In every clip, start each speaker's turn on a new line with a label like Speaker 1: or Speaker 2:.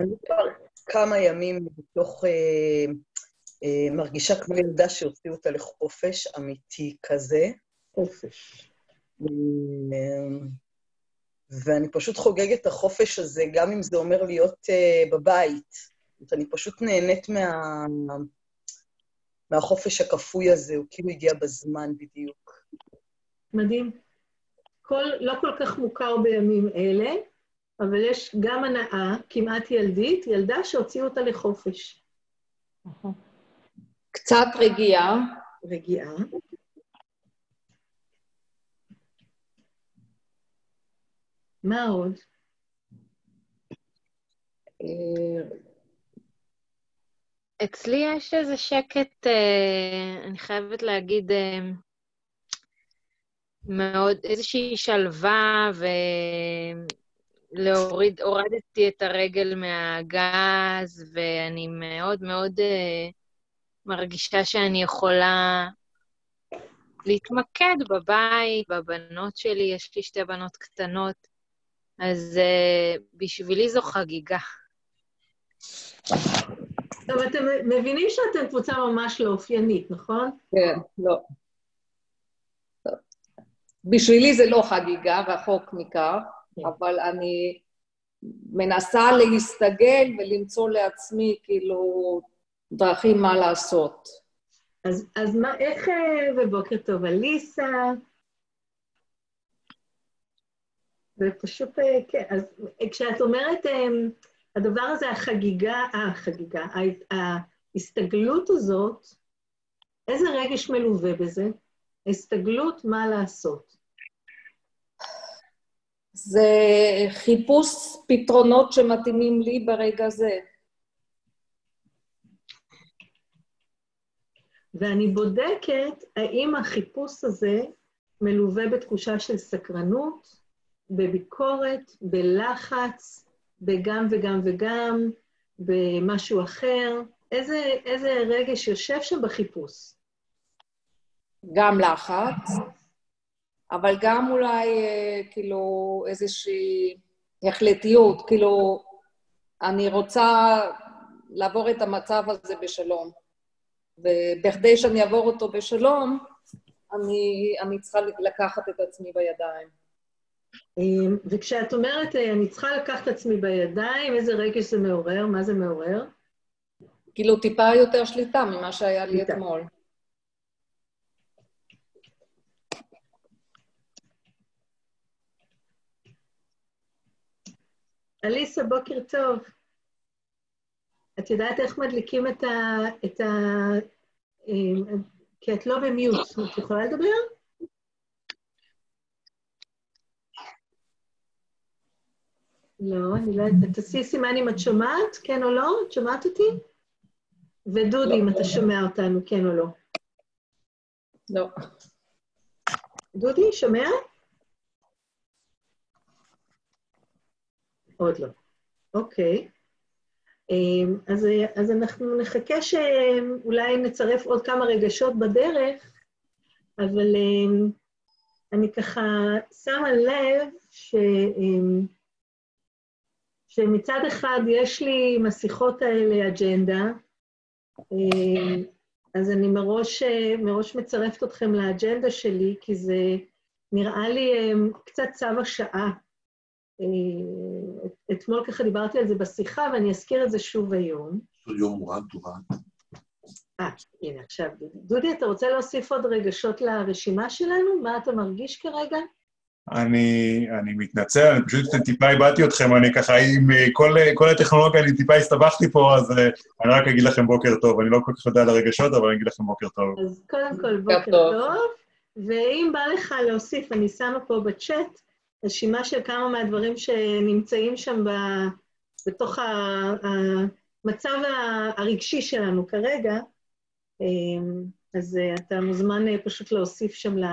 Speaker 1: אני כבר כמה ימים בתוך... אה, אה, מרגישה כמו ילדה שהוציאו אותה לחופש אמיתי כזה.
Speaker 2: חופש.
Speaker 1: אה, ואני פשוט חוגגת את החופש הזה, גם אם זה אומר להיות uh, בבית. זאת אני פשוט נהנית מה... מהחופש הכפוי הזה, הוא כאילו הגיע בזמן בדיוק.
Speaker 2: מדהים. כל, לא כל כך מוכר בימים אלה, אבל יש גם הנאה כמעט ילדית, ילדה שהוציאו אותה לחופש.
Speaker 3: קצת רגיעה.
Speaker 2: רגיעה. מה עוד?
Speaker 3: אה,
Speaker 4: אצלי יש איזה שקט, אה, אני חייבת להגיד, אה, מאוד, איזושהי שלווה, ולהוריד, הורדתי את הרגל מהגז, ואני מאוד מאוד מרגישה שאני יכולה להתמקד בבית, בבנות שלי, יש לי שתי בנות קטנות, אז uh, בשבילי זו חגיגה.
Speaker 2: טוב, אתם מבינים שאתם קבוצה ממש לא אופיינית, נכון?
Speaker 3: כן, לא. בשבילי זה לא חגיגה, רחוק מכך. אבל אני מנסה להסתגל ולמצוא לעצמי, כאילו, דרכים מה לעשות.
Speaker 2: אז, אז מה, איך, אה, ובוקר טוב, אליסה, ופשוט, אה, כן, אז כשאת אומרת, אה, הדבר הזה, החגיגה, החגיגה, ההסתגלות הזאת, איזה רגש מלווה בזה? ההסתגלות, מה לעשות?
Speaker 3: זה חיפוש פתרונות שמתאימים לי ברגע זה.
Speaker 2: ואני בודקת האם החיפוש הזה מלווה בתחושה של סקרנות, בביקורת, בלחץ, בגם וגם וגם, במשהו אחר. איזה, איזה רגש יושב שם בחיפוש?
Speaker 3: גם לחץ, אבל גם אולי אה, כאילו איזושהי החלטיות, כאילו, אני רוצה לעבור את המצב הזה בשלום. ובכדי שאני אעבור אותו בשלום, אני, אני צריכה לקחת את עצמי בידיים.
Speaker 2: אמ, וכשאת אומרת, אה, אני צריכה לקחת את עצמי בידיים, איזה רגש זה מעורר? מה זה מעורר?
Speaker 3: כאילו טיפה יותר שליטה ממה שהיה לי שליטה. אתמול.
Speaker 2: אליסה, בוקר טוב. את יודעת איך מדליקים את ה... את ה... אמ, כי את לא במיוט. את יכולה לדבר? לא, אני לא יודעת. תעשי סימן אם את שומעת, כן או לא? את שומעת אותי? ודודי, אם אתה שומע אותנו, כן או לא.
Speaker 3: לא.
Speaker 2: דודי, שומע? עוד לא. אוקיי. אמ, אז, אז אנחנו נחכה שאולי נצרף עוד כמה רגשות בדרך, אבל אמ, אני ככה שמה לב ש... אמ, שמצד אחד יש לי עם השיחות האלה אג'נדה, אז אני מראש, מראש מצרפת אתכם לאג'נדה שלי, כי זה נראה לי קצת צו השעה. אה, אתמול ככה דיברתי על זה בשיחה, ואני אזכיר את זה שוב היום.
Speaker 5: יום מועד תורן.
Speaker 2: אה, הנה, עכשיו, דודי, אתה רוצה להוסיף עוד רגשות לרשימה שלנו? מה אתה מרגיש כרגע?
Speaker 5: אני, אני מתנצל, אני פשוט טיפה איבדתי אתכם, אני ככה, עם אה, כל, כל הטכנולוגיה, אני טיפה הסתבכתי פה, אז אה, אני רק אגיד לכם בוקר טוב. אני לא כל כך יודע על הרגשות, אבל אני אגיד לכם בוקר טוב.
Speaker 2: אז קודם כל, בוקר טוב. טוב, ואם בא לך להוסיף, אני שמה פה בצ'אט, רשימה של כמה מהדברים שנמצאים שם ב, בתוך המצב הרגשי שלנו כרגע, אמ, אז אה, אתה מוזמן אה, פשוט להוסיף שם ל,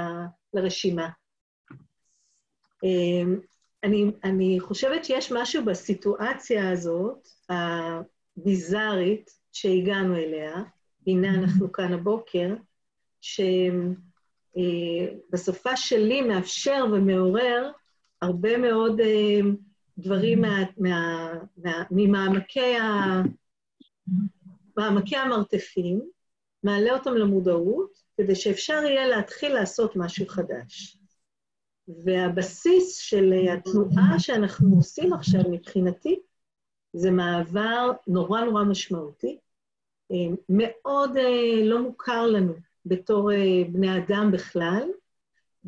Speaker 2: לרשימה. אמ, אני, אני חושבת שיש משהו בסיטואציה הזאת, הביזארית, שהגענו אליה, הנה אנחנו כאן הבוקר, שבסופה אה, שלי מאפשר ומעורר הרבה מאוד אה, דברים מה, מה, מה, ממעמקי ה, מעמקי המרתפים, מעלה אותם למודעות, כדי שאפשר יהיה להתחיל לעשות משהו חדש. והבסיס של התנועה שאנחנו עושים עכשיו, מבחינתי, זה מעבר נורא נורא משמעותי, מאוד לא מוכר לנו בתור בני אדם בכלל,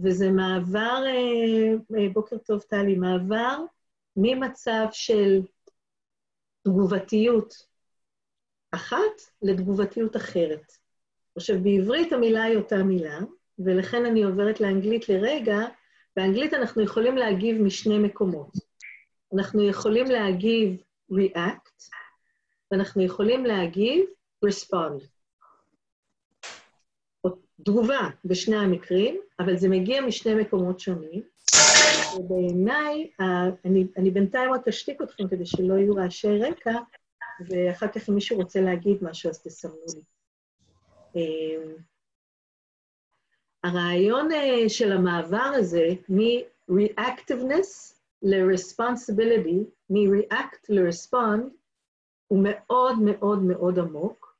Speaker 2: וזה מעבר, בוקר טוב טלי, מעבר ממצב של תגובתיות אחת לתגובתיות אחרת. עכשיו, בעברית המילה היא אותה מילה, ולכן אני עוברת לאנגלית לרגע. באנגלית אנחנו יכולים להגיב משני מקומות. אנחנו יכולים להגיב react, ואנחנו יכולים להגיב respond. תגובה בשני המקרים, אבל זה מגיע משני מקומות שונים. ובעיניי, אני, אני בינתיים רק אשתיק אתכם כדי שלא יהיו רעשי רקע, ואחר כך אם מישהו רוצה להגיד משהו, אז תסמנו לי. אמ, הרעיון אה, של המעבר הזה מ-reactiveness ל-responsibility, מ-react ל-respond, הוא מאוד מאוד מאוד עמוק.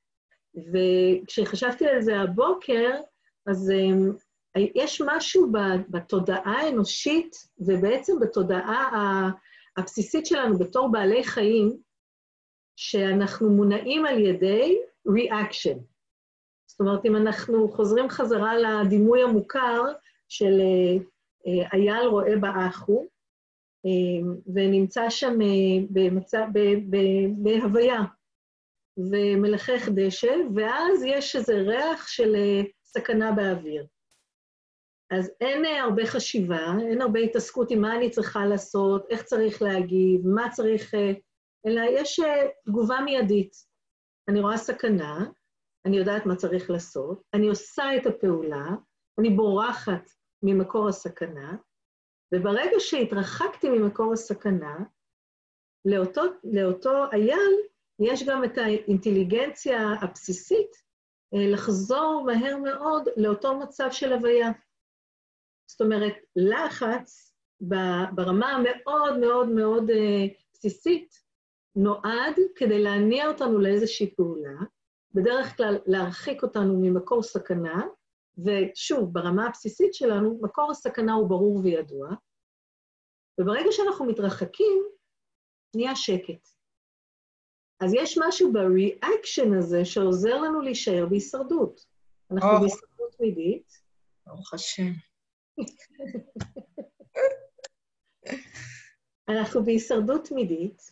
Speaker 2: וכשחשבתי על זה הבוקר, אז אמ, יש משהו בתודעה האנושית, ובעצם בתודעה הבסיסית שלנו בתור בעלי חיים, שאנחנו מונעים על ידי reaction. זאת אומרת, אם אנחנו חוזרים חזרה לדימוי המוכר של אה, אה, אייל רואה באחו, אה, ונמצא שם במצב, בהוויה, ומלחך דשא, ואז יש איזה ריח של סכנה באוויר. אז אין הרבה חשיבה, אין הרבה התעסקות עם מה אני צריכה לעשות, איך צריך להגיב, מה צריך... אלא יש תגובה מיידית. אני רואה סכנה, אני יודעת מה צריך לעשות, אני עושה את הפעולה, אני בורחת ממקור הסכנה, וברגע שהתרחקתי ממקור הסכנה, לאותו, לאותו אייל יש גם את האינטליגנציה הבסיסית אה, לחזור מהר מאוד לאותו מצב של הוויה. זאת אומרת, לחץ ברמה המאוד מאוד מאוד אה, בסיסית נועד כדי להניע אותנו לאיזושהי פעולה, בדרך כלל להרחיק אותנו ממקור סכנה, ושוב, ברמה הבסיסית שלנו, מקור הסכנה הוא ברור וידוע, וברגע שאנחנו מתרחקים, נהיה שקט. אז יש משהו בריאקשן הזה שעוזר לנו להישאר בהישרדות. אנחנו oh. בהישרדות תמידית.
Speaker 3: ברוך השם.
Speaker 2: אנחנו בהישרדות תמידית,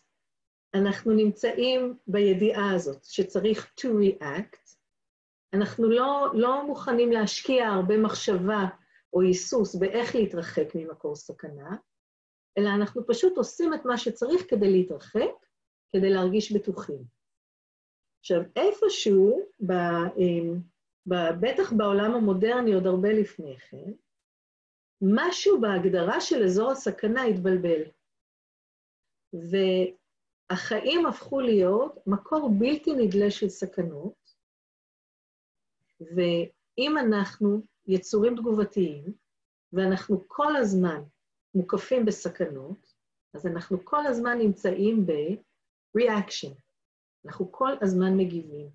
Speaker 2: אנחנו נמצאים בידיעה הזאת שצריך to react, אנחנו לא, לא מוכנים להשקיע הרבה מחשבה או היסוס באיך להתרחק ממקור סכנה, אלא אנחנו פשוט עושים את מה שצריך כדי להתרחק, כדי להרגיש בטוחים. עכשיו, איפשהו, ב, ב, בטח בעולם המודרני עוד הרבה לפני כן, משהו בהגדרה של אזור הסכנה התבלבל. החיים הפכו להיות מקור בלתי נדלה של סכנות, ואם אנחנו יצורים תגובתיים, ואנחנו כל הזמן מוקפים בסכנות, אז אנחנו כל הזמן נמצאים ב-reaction. אנחנו כל הזמן מגיבים.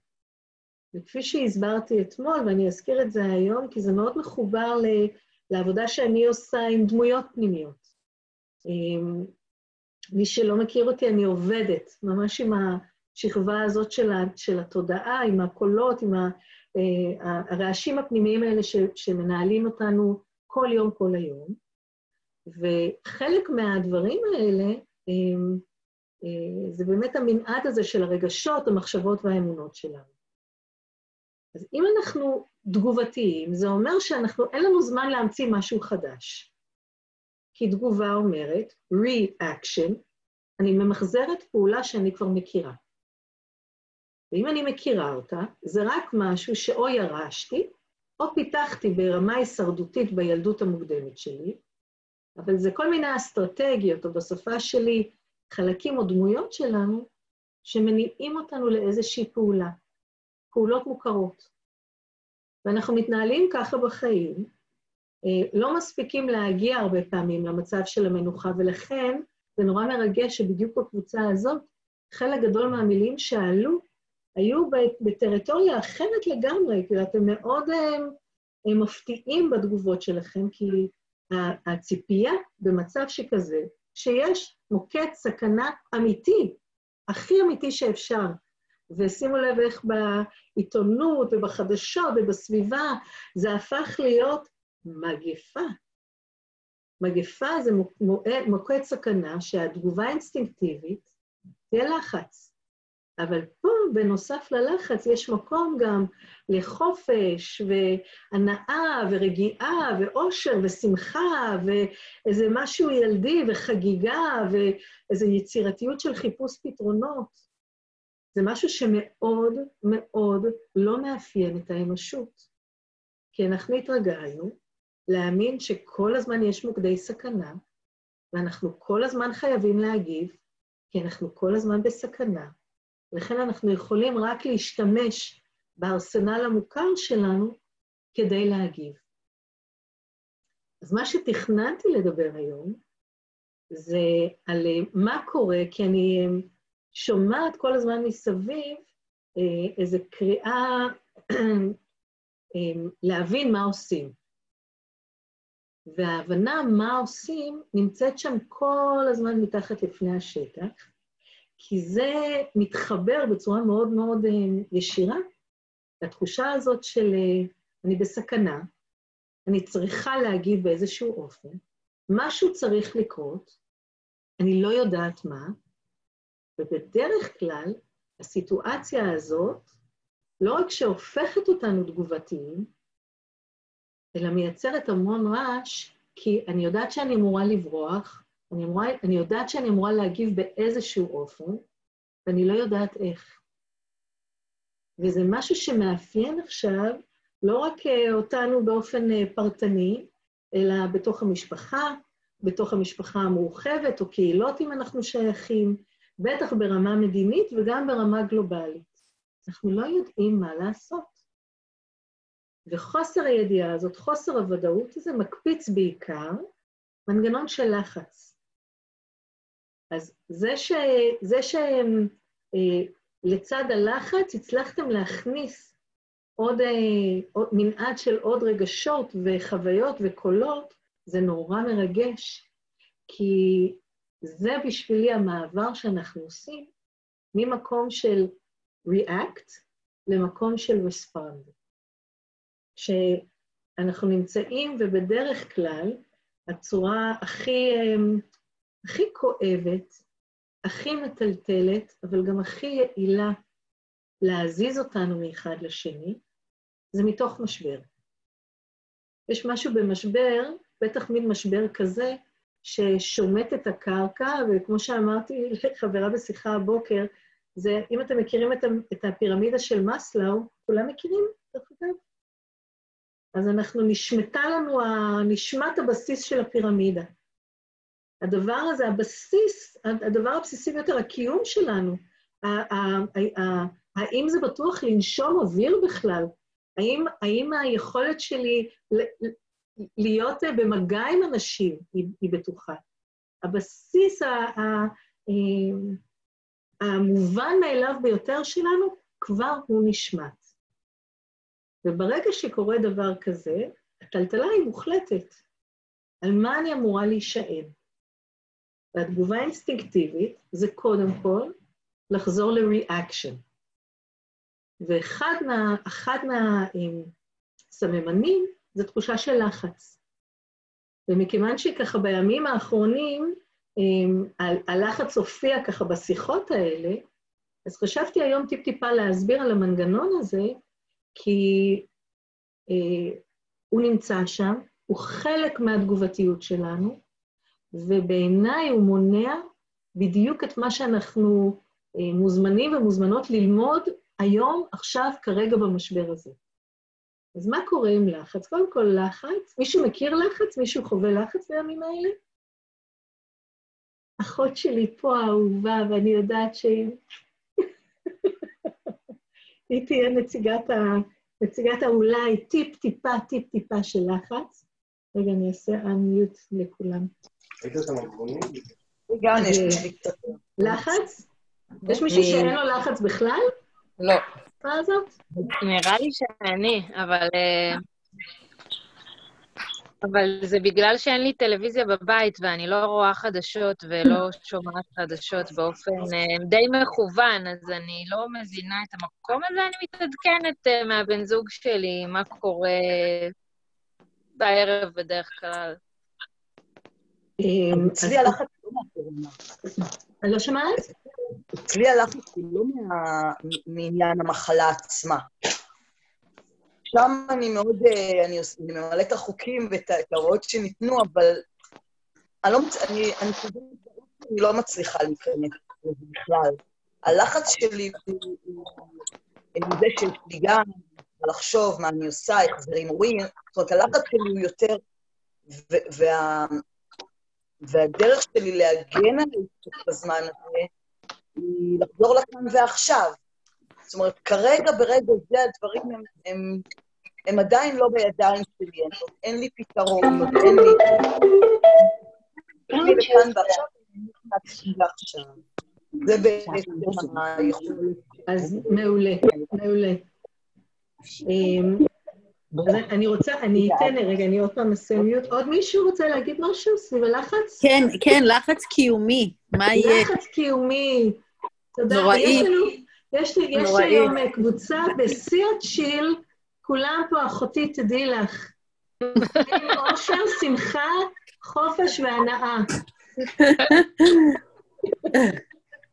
Speaker 2: וכפי שהסברתי אתמול, ואני אזכיר את זה היום, כי זה מאוד מחובר לעבודה שאני עושה עם דמויות פנימיות. מי שלא מכיר אותי, אני עובדת ממש עם השכבה הזאת של, ה, של התודעה, עם הקולות, עם ה, אה, הרעשים הפנימיים האלה ש, שמנהלים אותנו כל יום, כל היום. וחלק מהדברים האלה אה, זה באמת המנעד הזה של הרגשות, המחשבות והאמונות שלנו. אז אם אנחנו תגובתיים, זה אומר שאנחנו, אין לנו זמן להמציא משהו חדש. כי תגובה אומרת, reaction, אני ממחזרת פעולה שאני כבר מכירה. ואם אני מכירה אותה, זה רק משהו שאו ירשתי, או פיתחתי ברמה הישרדותית בילדות המוקדמת שלי, אבל זה כל מיני אסטרטגיות, או בשפה שלי, חלקים או דמויות שלנו, שמניעים אותנו לאיזושהי פעולה, פעולות מוכרות. ואנחנו מתנהלים ככה בחיים, אה, לא מספיקים להגיע הרבה פעמים למצב של המנוחה, ולכן זה נורא מרגש שבדיוק בקבוצה הזאת, חלק גדול מהמילים שעלו היו בטריטוריה אחרת לגמרי, כאילו אתם מאוד הם, הם מפתיעים בתגובות שלכם, כי הציפייה במצב שכזה, שיש מוקד סכנה אמיתי, הכי אמיתי שאפשר. ושימו לב איך בעיתונות ובחדשות ובסביבה זה הפך להיות מגפה. מגפה זה מוקד סכנה שהתגובה האינסטינקטיבית תהיה לחץ. אבל פה, בנוסף ללחץ, יש מקום גם לחופש והנאה ורגיעה ואושר ושמחה ואיזה משהו ילדי וחגיגה ואיזו יצירתיות של חיפוש פתרונות. זה משהו שמאוד מאוד לא מאפיין את האנושות. כי אנחנו התרגלנו להאמין שכל הזמן יש מוקדי סכנה, ואנחנו כל הזמן חייבים להגיב, כי אנחנו כל הזמן בסכנה. לכן אנחנו יכולים רק להשתמש בארסנל המוכר שלנו כדי להגיב. אז מה שתכננתי לדבר היום זה על מה קורה, כי אני שומעת כל הזמן מסביב אה, איזו קריאה אה, להבין מה עושים. וההבנה מה עושים נמצאת שם כל הזמן מתחת לפני השטח, כי זה מתחבר בצורה מאוד מאוד אה, ישירה לתחושה הזאת של אני בסכנה, אני צריכה להגיב באיזשהו אופן, משהו צריך לקרות, אני לא יודעת מה, ובדרך כלל, הסיטואציה הזאת, לא רק שהופכת אותנו תגובתיים, אלא מייצרת המון רעש, כי אני יודעת שאני אמורה לברוח, אני, אמורה, אני יודעת שאני אמורה להגיב באיזשהו אופן, ואני לא יודעת איך. וזה משהו שמאפיין עכשיו לא רק אה, אותנו באופן אה, פרטני, אלא בתוך המשפחה, בתוך המשפחה המורחבת, או קהילות אם אנחנו שייכים, בטח ברמה מדינית וגם ברמה גלובלית. אנחנו לא יודעים מה לעשות. וחוסר הידיעה הזאת, חוסר הוודאות הזה, מקפיץ בעיקר מנגנון של לחץ. אז זה, ש... זה שלצד אה, הלחץ הצלחתם להכניס עוד, אה, עוד מנעד של עוד רגשות וחוויות וקולות, זה נורא מרגש, כי זה בשבילי המעבר שאנחנו עושים ממקום של react למקום של respond. שאנחנו נמצאים, ובדרך כלל, הצורה הכי, אמ, הכי כואבת, הכי מטלטלת, אבל גם הכי יעילה להזיז אותנו מאחד לשני, זה מתוך משבר. יש משהו במשבר, בטח מין משבר כזה, ששומט את הקרקע, וכמו שאמרתי לחברה בשיחה הבוקר, זה, אם אתם מכירים את, הפירמידה של מסלאו, כולם מכירים, דרך אגב? אז אנחנו, נשמטה לנו, נשמט הבסיס של הפירמידה. הדבר הזה, הבסיס, הדבר הבסיסי ביותר, הקיום שלנו, האם זה בטוח לנשום אוויר בכלל? האם, האם היכולת שלי להיות אה, במגע עם אנשים, היא, היא בטוחה. הבסיס ה, ה, אה, המובן מאליו ביותר שלנו, כבר הוא נשמט. וברגע שקורה דבר כזה, הטלטלה היא מוחלטת. על מה אני אמורה להישען? והתגובה האינסטינקטיבית זה קודם כל לחזור ל-reaction. ואחד מה, מהסממנים זו תחושה של לחץ. ומכיוון שככה בימים האחרונים אמ, הלחץ הופיע ככה בשיחות האלה, אז חשבתי היום טיפ-טיפה להסביר על המנגנון הזה, כי אה, הוא נמצא שם, הוא חלק מהתגובתיות שלנו, ובעיניי הוא מונע בדיוק את מה שאנחנו אה, מוזמנים ומוזמנות ללמוד היום, עכשיו, כרגע במשבר הזה. אז מה קורה עם לחץ? קודם כל, לחץ, מישהו מכיר לחץ? מישהו חווה לחץ בימים האלה? אחות שלי פה האהובה, ואני יודעת שהיא... היא תהיה נציגת, ה... נציגת האולי טיפ-טיפה, טיפ-טיפה של לחץ. רגע, אני אעשה unmute לכולם.
Speaker 1: קצת...
Speaker 2: לחץ? יש מישהו שאין לו לחץ בכלל?
Speaker 3: לא.
Speaker 4: נראה לי שאני, אבל... אה, אבל זה בגלל שאין לי טלוויזיה בבית ואני לא רואה חדשות ולא שומעת חדשות באופן אה, די מכוון, אז אני לא מבינה את המקום הזה, אני מתעדכנת אה, מהבן זוג שלי, מה קורה בערב בדרך כלל.
Speaker 1: אצלי הלחץ לא מהקורונה.
Speaker 2: אני לא שומעת?
Speaker 1: אצלי הלחץ הוא לא מעניין המחלה עצמה. שם אני מאוד, אה, אני, אני ממלא את החוקים ואת ההוראות שניתנו, אבל אני לא, אני, אני שאני לא מצליחה להיכנס לזה בכלל. הלחץ שלי הוא מזה שיש לי גם לחשוב מה אני עושה, החזרים הורים, זאת אומרת, הלחץ שלי הוא יותר, וה, והדרך שלי להגן על ההתפתחות בזמן הזה היא לחזור לכאן ועכשיו. זאת אומרת, כרגע, ברגע זה, הדברים הם, הם, הם עדיין לא בידיים שלי, אין, אין לי פתרון, אין לי... זה בעצם היכולת.
Speaker 2: אז מעולה, מעולה. אני רוצה, אני אתן, רגע, אני עוד פעם אעשה מיוט. עוד מישהו רוצה להגיד משהו סביב הלחץ?
Speaker 6: כן, כן, לחץ קיומי. מה יהיה?
Speaker 2: לחץ קיומי. תודה.
Speaker 6: נוראי.
Speaker 2: יש היום אה, קבוצה בשיא הצ'יל, כולם פה, אחותי, תדעי לך. אושר, שמחה, חופש והנאה.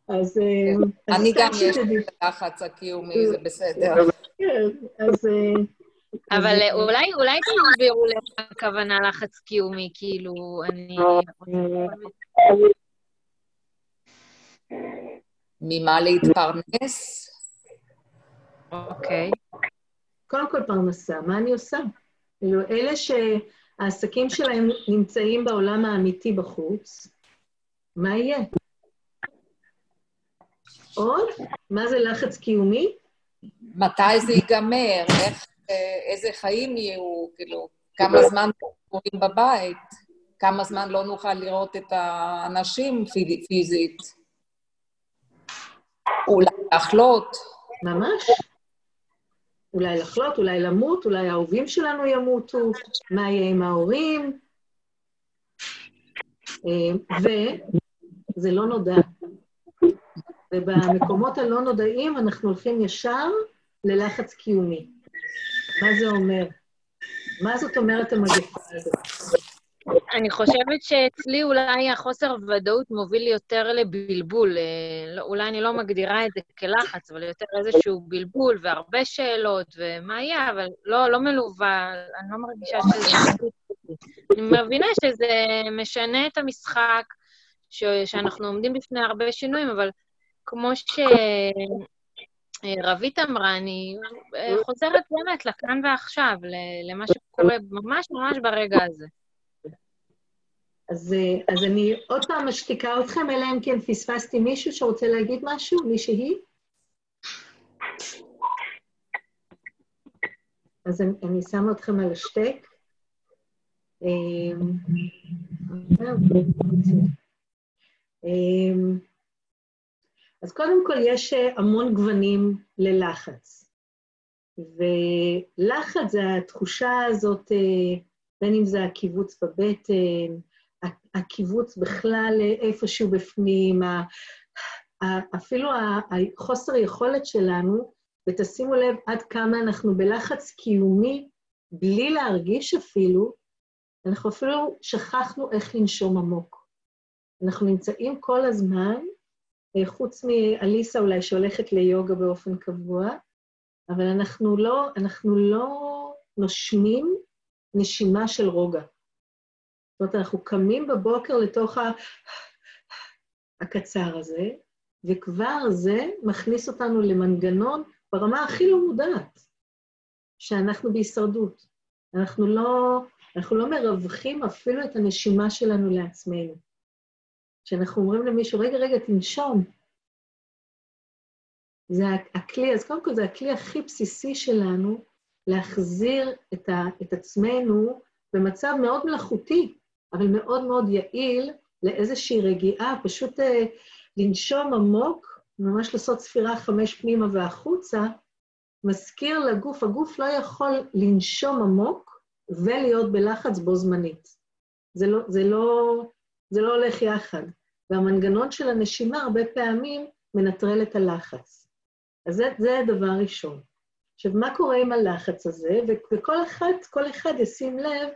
Speaker 2: אז...
Speaker 3: אה, אני גם יש לי לחץ הקיומי, זה בסדר.
Speaker 2: כן, אז... אה,
Speaker 4: אבל אולי, אולי תסבירו למה הכוונה לחץ קיומי, כאילו, אני...
Speaker 3: ממה להתפרנס?
Speaker 4: אוקיי.
Speaker 2: קודם כל פרנסה, מה אני עושה? כאילו, אלה שהעסקים שלהם נמצאים בעולם האמיתי בחוץ, מה יהיה? עוד? מה זה לחץ קיומי?
Speaker 3: מתי זה ייגמר? איך, איזה חיים יהיו? כאילו, כמה זמן קוראים בבית? כמה זמן לא נוכל לראות את האנשים פיזית? אולי לחלות.
Speaker 2: ממש. אולי לחלות, אולי למות, אולי האהובים שלנו ימותו, מה יהיה עם ההורים. אה, וזה לא נודע. ובמקומות הלא נודעים אנחנו הולכים ישר ללחץ קיומי. מה זה אומר? מה זאת אומרת המגפה הזאת?
Speaker 4: אני חושבת שאצלי אולי החוסר ודאות מוביל יותר לבלבול. אה, לא, אולי אני לא מגדירה את זה כלחץ, אבל יותר איזשהו בלבול והרבה שאלות, ומה יהיה, אבל לא, לא מלווה, אני לא מרגישה שזה... אני מבינה שזה משנה את המשחק, ש, שאנחנו עומדים בפני הרבה שינויים, אבל כמו שרבית אמרה, אני אה, חוזרת באמת לכאן ועכשיו, למה שקורה ממש ממש ברגע הזה.
Speaker 2: אז, אה, אז אני עוד פעם משתיקה אתכם, אלא אם כן פספסתי מישהו שרוצה להגיד משהו, מישהי. אז אני, אני שמה אתכם על. אמ, אמ, אז קודם כל, יש אה, המון גוונים ללחץ. ולחץ זה התחושה הזאת, אה, בין אם זה הקיבוץ בבטן, הקיבוץ בכלל איפשהו בפנים, אפילו החוסר יכולת שלנו, ותשימו לב עד כמה אנחנו בלחץ קיומי, בלי להרגיש אפילו, אנחנו אפילו שכחנו איך לנשום עמוק. אנחנו נמצאים כל הזמן, אה, חוץ מאליסה אולי שהולכת ליוגה באופן קבוע, אבל אנחנו לא, אנחנו לא נושמים נשימה של רוגע. זאת אומרת, אנחנו קמים בבוקר לתוך ה... הקצר הזה, וכבר זה מכניס אותנו למנגנון ברמה הכי לא מודעת, שאנחנו בהישרדות. אנחנו לא, אנחנו לא מרווחים אפילו את הנשימה שלנו לעצמנו. כשאנחנו אומרים למישהו, רגע, רגע, תנשום. זה הכלי, אז קודם כל זה הכלי הכי בסיסי שלנו להחזיר את, ה, את עצמנו במצב מאוד מלאכותי, אבל מאוד מאוד יעיל לאיזושהי רגיעה, פשוט אה, לנשום עמוק, ממש לעשות ספירה חמש פנימה והחוצה, מזכיר לגוף, הגוף לא יכול לנשום עמוק ולהיות בלחץ בו זמנית. זה לא, זה לא, זה לא הולך יחד. והמנגנון של הנשימה הרבה פעמים מנטרל את הלחץ. אז זה, זה הדבר הראשון. עכשיו, מה קורה עם הלחץ הזה? וכל אחד, כל אחד ישים לב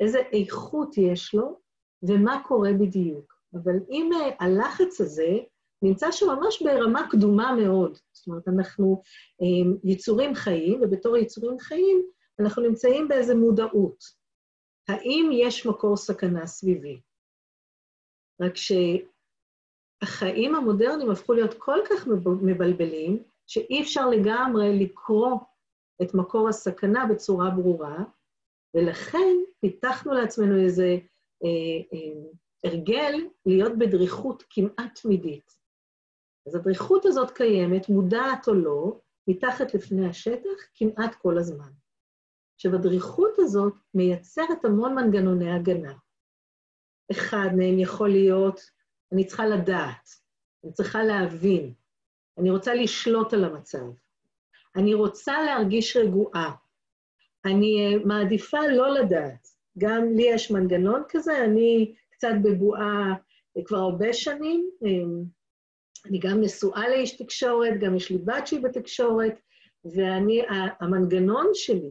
Speaker 2: איזה איכות יש לו ומה קורה בדיוק. אבל אם uh, הלחץ הזה נמצא שממש ברמה קדומה מאוד, זאת אומרת, אנחנו um, יצורים חיים, ובתור יצורים חיים אנחנו נמצאים באיזו מודעות. האם יש מקור סכנה סביבי? רק שהחיים המודרניים הפכו להיות כל כך מבלבלים, שאי אפשר לגמרי לקרוא את מקור הסכנה בצורה ברורה, ולכן פיתחנו לעצמנו איזה אה, אה, הרגל להיות בדריכות כמעט תמידית. אז הדריכות הזאת קיימת, מודעת או לא, מתחת לפני השטח כמעט כל הזמן. עכשיו, הדריכות הזאת מייצרת המון מנגנוני הגנה. אחד מהם יכול להיות, אני צריכה לדעת, אני צריכה להבין, אני רוצה לשלוט על המצב, אני רוצה להרגיש רגועה, אני אה, מעדיפה לא לדעת. גם לי יש מנגנון כזה, אני קצת בבועה אה, כבר הרבה שנים. אה, אני גם נשואה לאיש תקשורת, גם יש לי בת שהיא בתקשורת, ואני, המנגנון שלי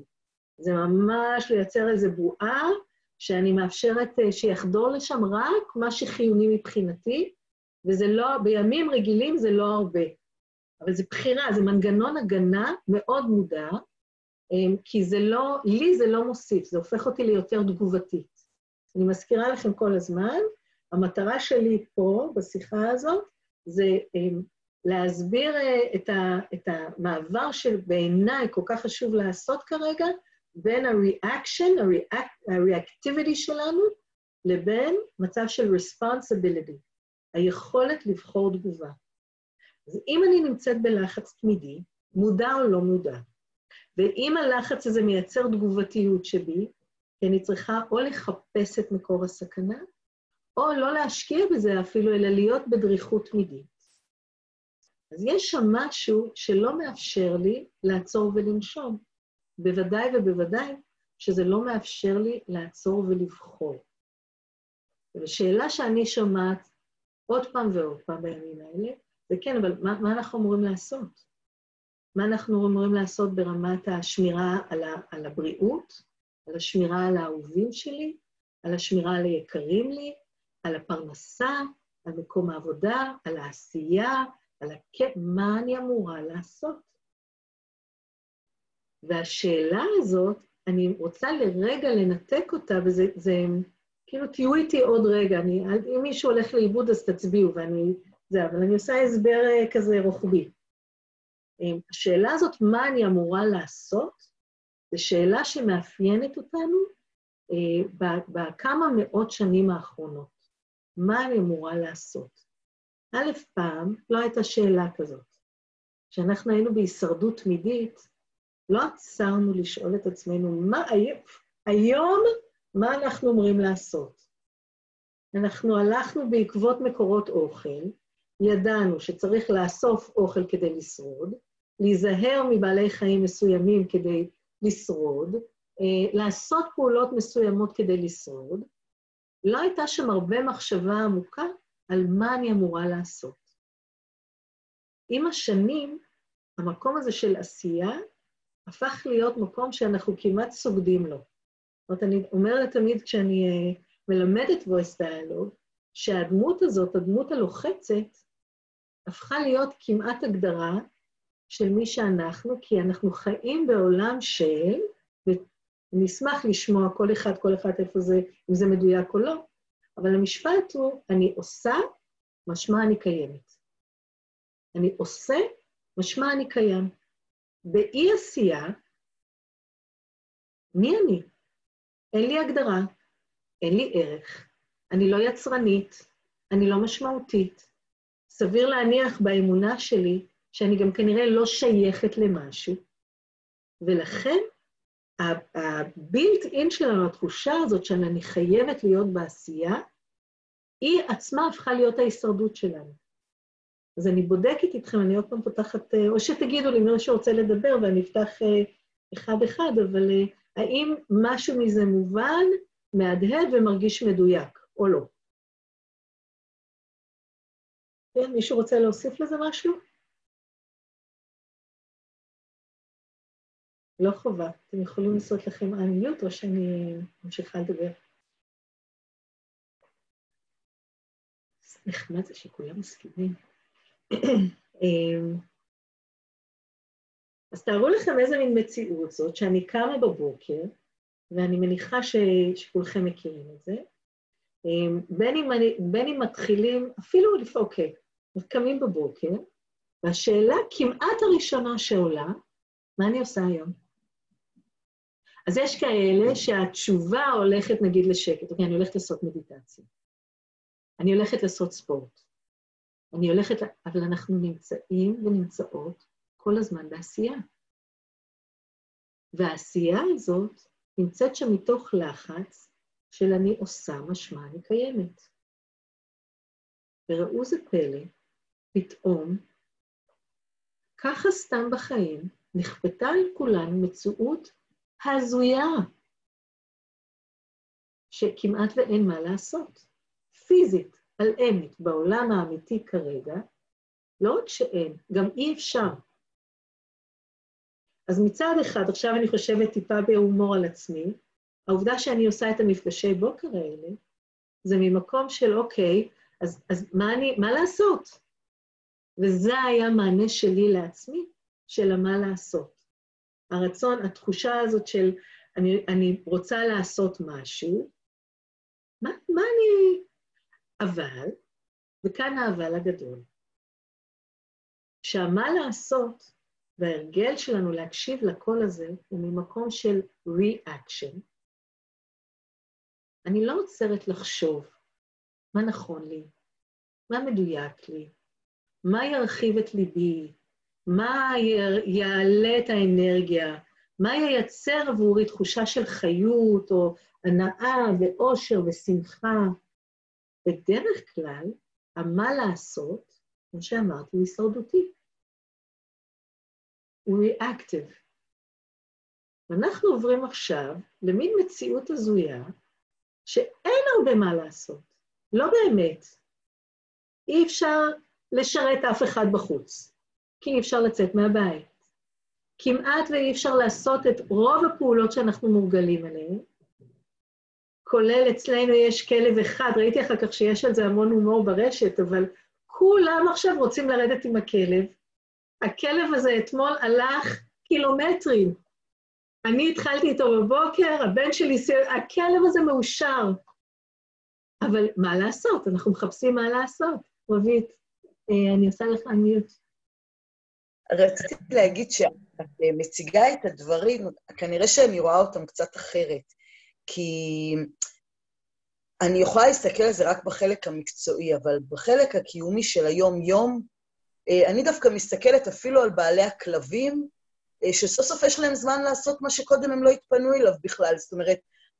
Speaker 2: זה ממש לייצר איזו בועה שאני מאפשרת שיחדור לשם רק מה שחיוני מבחינתי, וזה לא, בימים רגילים זה לא הרבה. אבל זה בחירה, זה מנגנון הגנה מאוד מודע, אמ, כי זה לא, לי זה לא מוסיף, זה הופך אותי ליותר תגובתית. אני מזכירה לכם כל הזמן, המטרה שלי פה, בשיחה הזאת, זה אמ, להסביר אה, את המעבר שבעיניי כל כך חשוב לעשות כרגע, בין ה-reaction, ה-reactivity שלנו, לבין מצב של responsibility, היכולת לבחור תגובה. אז אם אני נמצאת בלחץ תמידי, מודע או לא מודע, ואם הלחץ הזה מייצר תגובתיות שבי, כי אני צריכה או לחפש את מקור הסכנה, או לא להשקיע בזה אפילו, אלא להיות בדריכות תמידית. אז יש שם משהו שלא מאפשר לי לעצור ולנשום. בוודאי ובוודאי שזה לא מאפשר לי לעצור ולבחור. ושאלה שאני שומעת עוד פעם ועוד פעם בימים האלה, זה כן, אבל מה, מה אנחנו אמורים לעשות? מה אנחנו אמורים לעשות ברמת השמירה על, ה, על הבריאות, על השמירה על האהובים שלי, על השמירה על היקרים לי, על הפרנסה, על מקום העבודה, על העשייה, על הכ... מה אני אמורה לעשות? והשאלה הזאת, אני רוצה לרגע לנתק אותה, וזה זה, כאילו, תהיו איתי עוד רגע, אני, אם מישהו הולך לאיבוד אז תצביעו, ואני... זה, אבל אני עושה הסבר אה, כזה רוחבי. אה, השאלה הזאת, מה אני אמורה לעשות, זו שאלה שמאפיינת אותנו אה, בכמה מאות שנים האחרונות. מה אני אמורה לעשות? א', פעם לא הייתה שאלה כזאת. כשאנחנו היינו בהישרדות תמידית, לא עצרנו לשאול את עצמנו, מה היום, היום, מה אנחנו אומרים לעשות? אנחנו הלכנו בעקבות מקורות אוכל, ידענו שצריך לאסוף אוכל כדי לשרוד, להיזהר מבעלי חיים מסוימים כדי לשרוד, אה, לעשות פעולות מסוימות כדי לשרוד. לא הייתה שם הרבה מחשבה עמוקה על מה אני אמורה לעשות. עם השנים, המקום הזה של עשייה הפך להיות מקום שאנחנו כמעט סוגדים לו. זאת אומרת, אני אומרת תמיד כשאני אה, מלמדת voice dialogue, שהדמות הזאת, הדמות הלוחצת, הפכה להיות כמעט הגדרה של מי שאנחנו, כי אנחנו חיים בעולם של, ואני אשמח לשמוע כל אחד, כל אחד איפה זה, אם זה מדויק או לא, אבל המשפט הוא, אני עושה, משמע אני קיימת. אני עושה, משמע אני קיים. באי-עשייה, מי אני? אין לי הגדרה, אין לי ערך, אני לא יצרנית, אני לא משמעותית. סביר להניח באמונה שלי שאני גם כנראה לא שייכת למשהו, ולכן הבילט אין שלנו, התחושה הזאת שאני חייבת להיות בעשייה, היא עצמה הפכה להיות ההישרדות שלנו. אז אני בודקת איתכם, אני עוד פעם פותחת, אה, או שתגידו לי מי שרוצה לדבר ואני אפתח אחד-אחד, אבל האם משהו מזה מובן, מהדהד ומרגיש מדויק, או לא? כן, מישהו רוצה להוסיף לזה משהו? לא חובה. אתם יכולים לעשות לכם אניות או שאני ממשיכה לדבר. נחמד זה שכולם מסכימים. אמ, אז תארו לכם איזה מין מציאות זאת, שאני קמה בבוקר, ואני מניחה ש, שכולכם מכירים את זה, אמ, בין אם, אני, בין אם מתחילים, אפילו לפעמים, אוקיי, קמים בבוקר, והשאלה כמעט הראשונה שעולה, מה אני עושה היום? אז יש כאלה שהתשובה הולכת נגיד לשקט, אוקיי, אני הולכת לעשות מדיטציה. אני הולכת לעשות ספורט. אני הולכת, אבל אנחנו נמצאים ונמצאות כל הזמן בעשייה. והעשייה הזאת נמצאת שם מתוך לחץ של אני עושה משמע אני קיימת. וראו זה פלא, פתאום, ככה סתם בחיים, נכפתה על כולנו מציאות הזויה, שכמעט ואין מה לעשות. פיזית, על אמת, בעולם האמיתי כרגע, לא רק שאין, גם אי אפשר. אז מצד אחד, עכשיו אני חושבת טיפה בהומור על עצמי, העובדה שאני עושה את המפגשי בוקר האלה, זה ממקום של אוקיי, אז, אז מה, אני, מה לעשות? וזה היה מענה שלי לעצמי, של המה לעשות. הרצון, התחושה הזאת של אני, אני רוצה לעשות משהו, מה, מה אני... אבל, וכאן האבל הגדול, שהמה לעשות וההרגל שלנו להקשיב לקול הזה הוא ממקום של reaction. אני לא עוצרת לחשוב מה נכון לי, מה מדויק לי, מה ירחיב את ליבי, מה יעלה את האנרגיה, מה ייצר עבורי תחושה של חיות או הנאה ואושר ושמחה. בדרך כלל, המה לעשות, כמו שאמרתי, הוא הישרדותי. הוא ריאקטיב. ואנחנו עוברים עכשיו למין מציאות הזויה שאין הרבה מה לעשות, לא באמת. אי אפשר לשרת אף אחד בחוץ, כי אי אפשר לצאת מהבית. כמעט ואי אפשר לעשות את רוב הפעולות שאנחנו מורגלים עליהן, כולל אצלנו יש כלב אחד, ראיתי אחר כך שיש על זה המון הומור ברשת, אבל כולם עכשיו רוצים לרדת עם הכלב. הכלב הזה אתמול הלך קילומטרים. אני התחלתי איתו בבוקר, הבן שלי, הכלב הזה מאושר. אבל מה לעשות? אנחנו מחפשים מה לעשות. רבית, אה, אני עושה לך מיוט.
Speaker 1: רציתי להגיד שאת מציגה את הדברים, כנראה שאני רואה אותם קצת אחרת. כי אני יכולה להסתכל על זה רק בחלק המקצועי, אבל בחלק הקיומי של היום-יום, אה, אני דווקא מסתכלת אפילו על בעלי הכלבים, אה, שסוף סוף יש להם זמן לעשות מה שקודם הם לא התפנו אליו בכלל. זאת אומרת,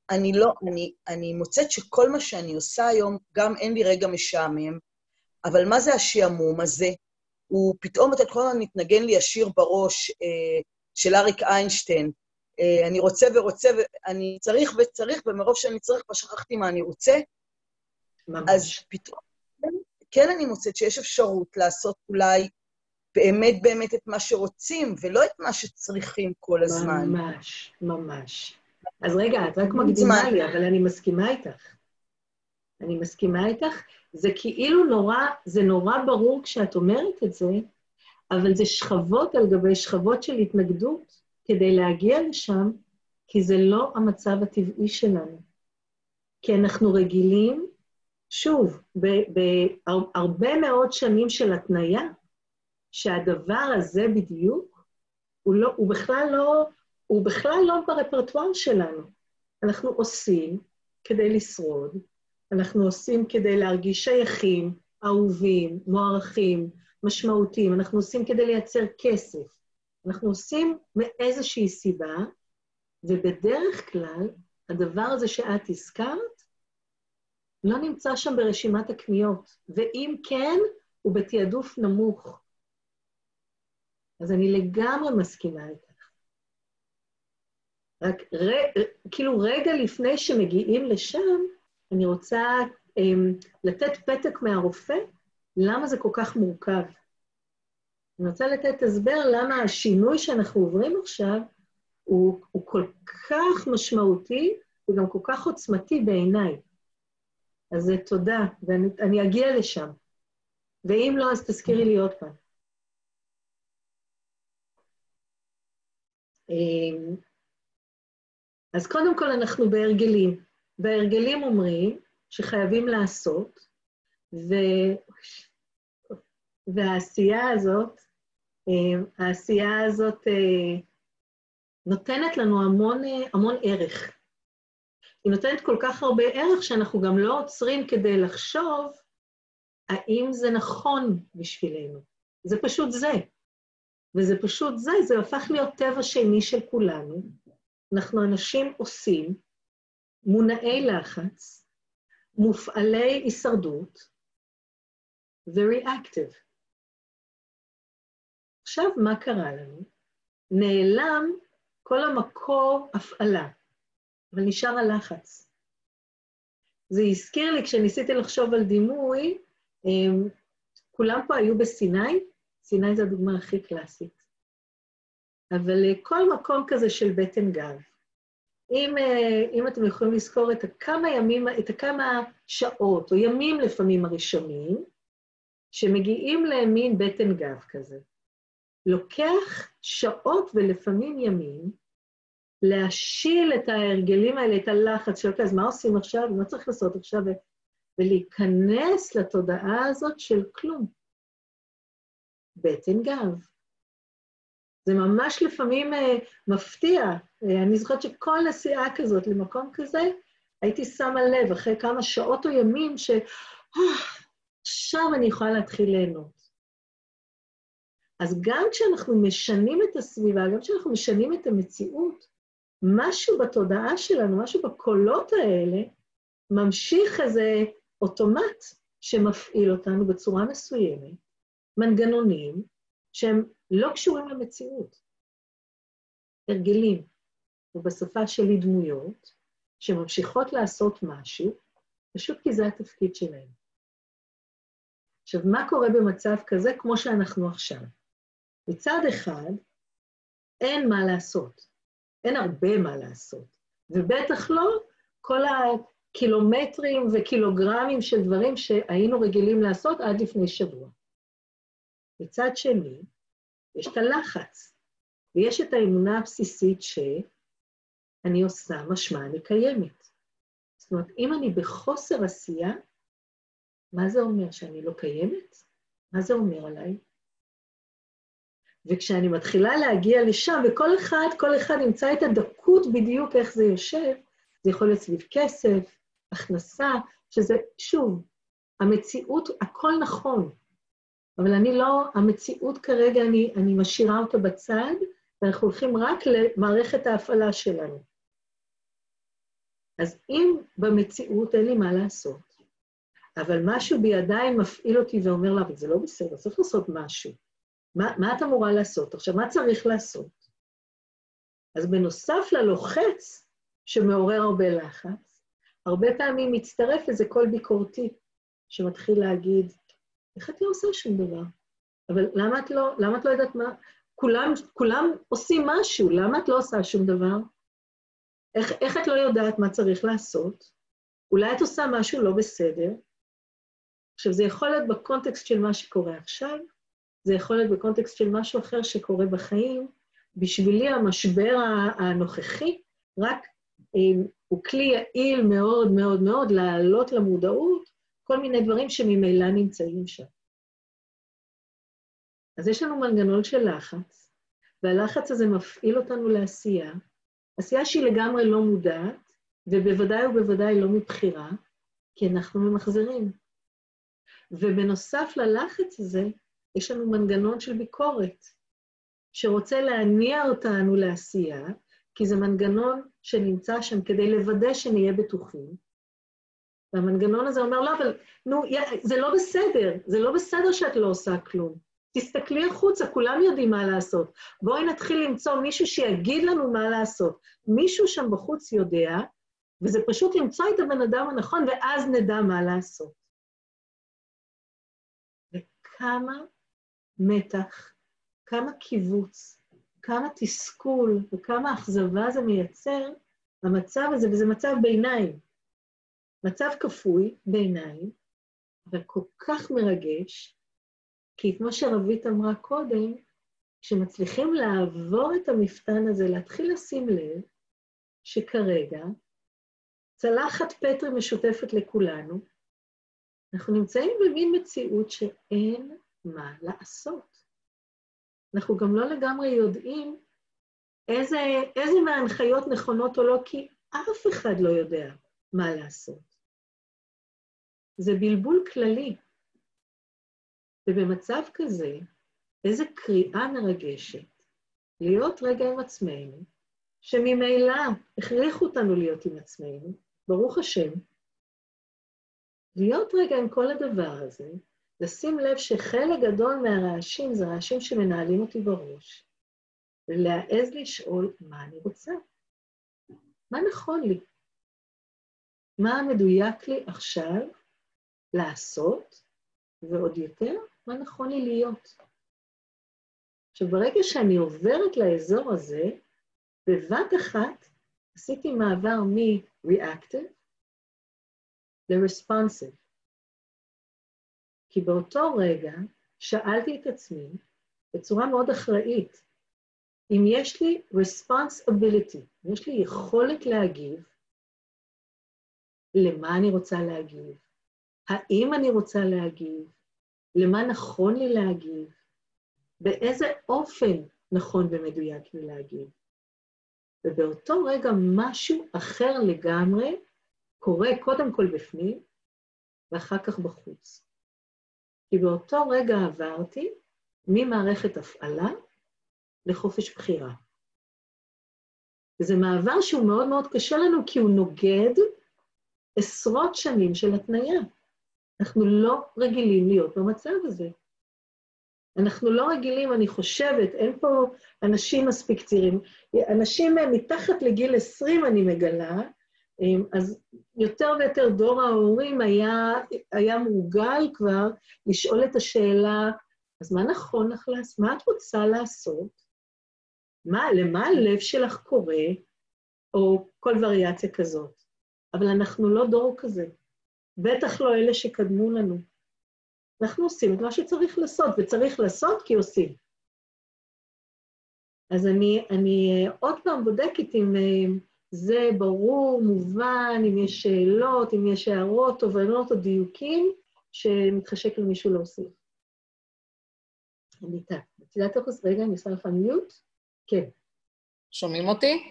Speaker 1: אני לא, אני, אני מוצאת שכל מה שאני עושה היום, גם אין לי רגע משעמם, אבל מה זה השעמום הזה? הוא פתאום, אתה כל הזמן מתנגן לי השיר בראש אה, של אריק איינשטיין, אני רוצה ורוצה, ואני צריך וצריך, ומרוב שאני צריך כבר שכחתי מה אני רוצה. ממש. אז פתאום, כן, כן אני מוצאת שיש אפשרות לעשות אולי באמת באמת את מה שרוצים, ולא את מה שצריכים כל הזמן.
Speaker 2: ממש, ממש. אז רגע, את רק מקדימה לי, אבל אני מסכימה איתך. אני מסכימה איתך. זה כאילו נורא, זה נורא ברור כשאת אומרת את זה, אבל זה שכבות על גבי שכבות של התנגדות כדי להגיע לשם, כי זה לא המצב הטבעי שלנו. כי אנחנו רגילים, שוב, בהרבה מאוד שנים של התניה, שהדבר הזה בדיוק, הוא, לא, הוא, בכלל לא, הוא בכלל לא ברפרטואר שלנו. אנחנו עושים כדי לשרוד, אנחנו עושים כדי להרגיש שייכים, אהובים, מוערכים, משמעותיים, אנחנו עושים כדי לייצר כסף, אנחנו עושים מאיזושהי סיבה, ובדרך כלל, הדבר הזה שאת הזכרת, לא נמצא שם ברשימת הקניות, ואם כן, הוא בתעדוף נמוך. אז אני לגמרי מסכימה איתך. רק ר, כאילו רגע לפני שמגיעים לשם, אני רוצה um, לתת פתק מהרופא, למה זה כל כך מורכב. אני רוצה לתת הסבר למה השינוי שאנחנו עוברים עכשיו הוא, הוא כל כך משמעותי וגם כל כך עוצמתי בעיניי. אז תודה, ואני אגיע לשם. ואם לא, אז תזכירי לי עוד פעם. אמ, אז קודם כל אנחנו בהרגלים. וההרגלים אומרים שחייבים לעשות, ו... והעשייה הזאת, העשייה הזאת אה, נותנת לנו המון, אה, המון ערך. היא נותנת כל כך הרבה ערך שאנחנו גם לא עוצרים כדי לחשוב האם זה נכון בשבילנו. זה פשוט זה. וזה פשוט זה, זה הפך להיות טבע שני של כולנו. אנחנו אנשים עושים, מונעי לחץ, מופעלי הישרדות ו-reactive. עכשיו, מה קרה לנו? נעלם כל המקור הפעלה, אבל נשאר הלחץ. זה הזכיר לי, כשניסיתי לחשוב על דימוי, אמ, כולם פה היו בסיני, סיני זו הדוגמה הכי קלאסית. אבל אה, כל מקום כזה של בטן גב, אם, אה, אם אתם יכולים לזכור את הכמה ימים, את הכמה שעות, או ימים לפעמים הראשונים, שמגיעים למין בטן גב כזה. לוקח שעות ולפעמים ימים להשיל את ההרגלים האלה, את הלחץ של, אוקיי, אז מה עושים עכשיו, מה צריך לעשות עכשיו, ולהיכנס לתודעה הזאת של כלום. בטן גב. זה ממש לפעמים uh, מפתיע. Uh, אני זוכרת שכל נסיעה כזאת למקום כזה, הייתי שמה לב אחרי כמה שעות או ימים ש... אה, עכשיו אני יכולה להתחיל ליהנות. אז גם כשאנחנו משנים את הסביבה, גם כשאנחנו משנים את המציאות, משהו בתודעה שלנו, משהו בקולות האלה, ממשיך איזה אוטומט שמפעיל אותנו בצורה מסוימת, מנגנונים שהם לא קשורים למציאות, הרגלים, ובשפה שלי דמויות, שממשיכות לעשות משהו, פשוט כי זה התפקיד שלהם. עכשיו, מה קורה במצב כזה כמו שאנחנו עכשיו? מצד אחד, אין מה לעשות, אין הרבה מה לעשות, ובטח לא כל הקילומטרים וקילוגרמים של דברים שהיינו רגילים לעשות עד לפני שבוע. מצד שני, יש את הלחץ, ויש את האמונה הבסיסית שאני עושה משמע אני קיימת. זאת אומרת, אם אני בחוסר עשייה, מה זה אומר? שאני לא קיימת? מה זה אומר עליי? וכשאני מתחילה להגיע לשם, וכל אחד, כל אחד ימצא את הדקות בדיוק איך זה יושב, זה יכול להיות סביב כסף, הכנסה, שזה, שוב, המציאות, הכל נכון, אבל אני לא, המציאות כרגע, אני, אני משאירה אותה בצד, ואנחנו הולכים רק למערכת ההפעלה שלנו. אז אם במציאות אין לי מה לעשות, אבל משהו בידיים מפעיל אותי ואומר לה, אבל זה לא בסדר, צריך לעשות משהו. מה, מה את אמורה לעשות? עכשיו, מה צריך לעשות? אז בנוסף ללוחץ, שמעורר הרבה לחץ, הרבה פעמים מצטרף איזה קול ביקורתי, שמתחיל להגיד, איך את לא עושה שום דבר? אבל למה את לא, למה את לא יודעת מה? כולם, כולם עושים משהו, למה את לא עושה שום דבר? איך, איך את לא יודעת מה צריך לעשות? אולי את עושה משהו לא בסדר? עכשיו, זה יכול להיות בקונטקסט של מה שקורה עכשיו, זה יכול להיות בקונטקסט של משהו אחר שקורה בחיים. בשבילי המשבר הנוכחי רק הוא כלי יעיל מאוד מאוד מאוד להעלות למודעות כל מיני דברים שממילא נמצאים שם. אז יש לנו מנגנון של לחץ, והלחץ הזה מפעיל אותנו לעשייה, עשייה שהיא לגמרי לא מודעת, ובוודאי ובוודאי לא מבחירה, כי אנחנו ממחזרים. ובנוסף ללחץ הזה, יש לנו מנגנון של ביקורת, שרוצה להניע אותנו לעשייה, כי זה מנגנון שנמצא שם כדי לוודא שנהיה בטוחים, והמנגנון הזה אומר, לא, אבל נו, זה לא בסדר, זה לא בסדר שאת לא עושה כלום. תסתכלי החוצה, כולם יודעים מה לעשות. בואי נתחיל למצוא מישהו שיגיד לנו מה לעשות. מישהו שם בחוץ יודע, וזה פשוט למצוא את הבן אדם הנכון, ואז נדע מה לעשות. וכמה מתח, כמה קיבוץ, כמה תסכול וכמה אכזבה זה מייצר, המצב הזה, וזה מצב ביניים. מצב כפוי, ביניים, אבל כל כך מרגש, כי כמו שרבית אמרה קודם, כשמצליחים לעבור את המפתן הזה, להתחיל לשים לב שכרגע צלחת פטרי משותפת לכולנו, אנחנו נמצאים במין מציאות שאין מה לעשות. אנחנו גם לא לגמרי יודעים איזה, איזה מההנחיות נכונות או לא, כי אף אחד לא יודע מה לעשות. זה בלבול כללי. ובמצב כזה, איזו קריאה מרגשת להיות רגע עם עצמנו, שממילא הכריחו אותנו להיות עם עצמנו, ברוך השם, להיות רגע עם כל הדבר הזה, לשים לב שחלק גדול מהרעשים זה רעשים שמנהלים אותי בראש, ולהעז לשאול מה אני רוצה, מה נכון לי, מה מדויק לי עכשיו לעשות, ועוד יותר, מה נכון לי להיות. עכשיו, ברגע שאני עוברת לאזור הזה, בבת אחת עשיתי מעבר מ-reactive ל-responsive. כי באותו רגע שאלתי את עצמי בצורה מאוד אחראית, אם יש לי responsibility, אם יש לי יכולת להגיב, למה אני רוצה להגיב? האם אני רוצה להגיב? למה נכון לי להגיב? באיזה אופן נכון ומדויק לי להגיב? ובאותו רגע משהו אחר לגמרי קורה קודם כל בפנים ואחר כך בחוץ. כי באותו רגע עברתי ממערכת הפעלה לחופש בחירה. וזה מעבר שהוא מאוד מאוד קשה לנו כי הוא נוגד עשרות שנים של התניה. אנחנו לא רגילים להיות במצב הזה. אנחנו לא רגילים, אני חושבת, אין פה אנשים מספיק צעירים. אנשים מתחת לגיל 20, אני מגלה, אז יותר ויותר דור ההורים היה, היה מורגל כבר לשאול את השאלה, אז מה נכון לך לעשות? מה את רוצה לעשות? מה, למה הלב שלך קורא? או כל וריאציה כזאת. אבל אנחנו לא דור כזה. בטח לא אלה שקדמו לנו. אנחנו עושים את מה שצריך לעשות, וצריך לעשות כי עושים. אז אני, אני עוד פעם בודקת אם אה, זה ברור, מובן, אם יש שאלות, אם יש הערות, תובנות או דיוקים, שמתחשק למישהו להוסיף. אניטה, את יודעת איך עושה? רגע, אני עושה לך מיוט? כן.
Speaker 3: שומעים אותי?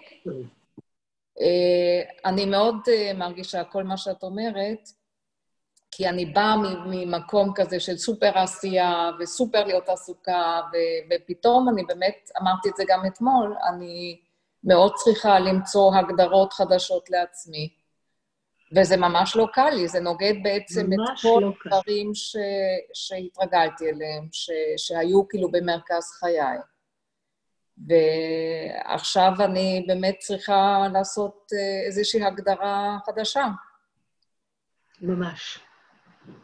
Speaker 3: אה, אני מאוד אה, מרגישה כל מה שאת אומרת, כי אני באה ממקום כזה של סופר עשייה וסופר להיות עסוקה, ופתאום אני באמת, אמרתי את זה גם אתמול, אני מאוד צריכה למצוא הגדרות חדשות לעצמי. וזה ממש לא קל לי, זה נוגד בעצם את כל לא הדברים ש... שהתרגלתי אליהם, ש... שהיו כאילו במרכז חיי. ועכשיו אני באמת צריכה לעשות אה, איזושהי הגדרה חדשה.
Speaker 2: ממש.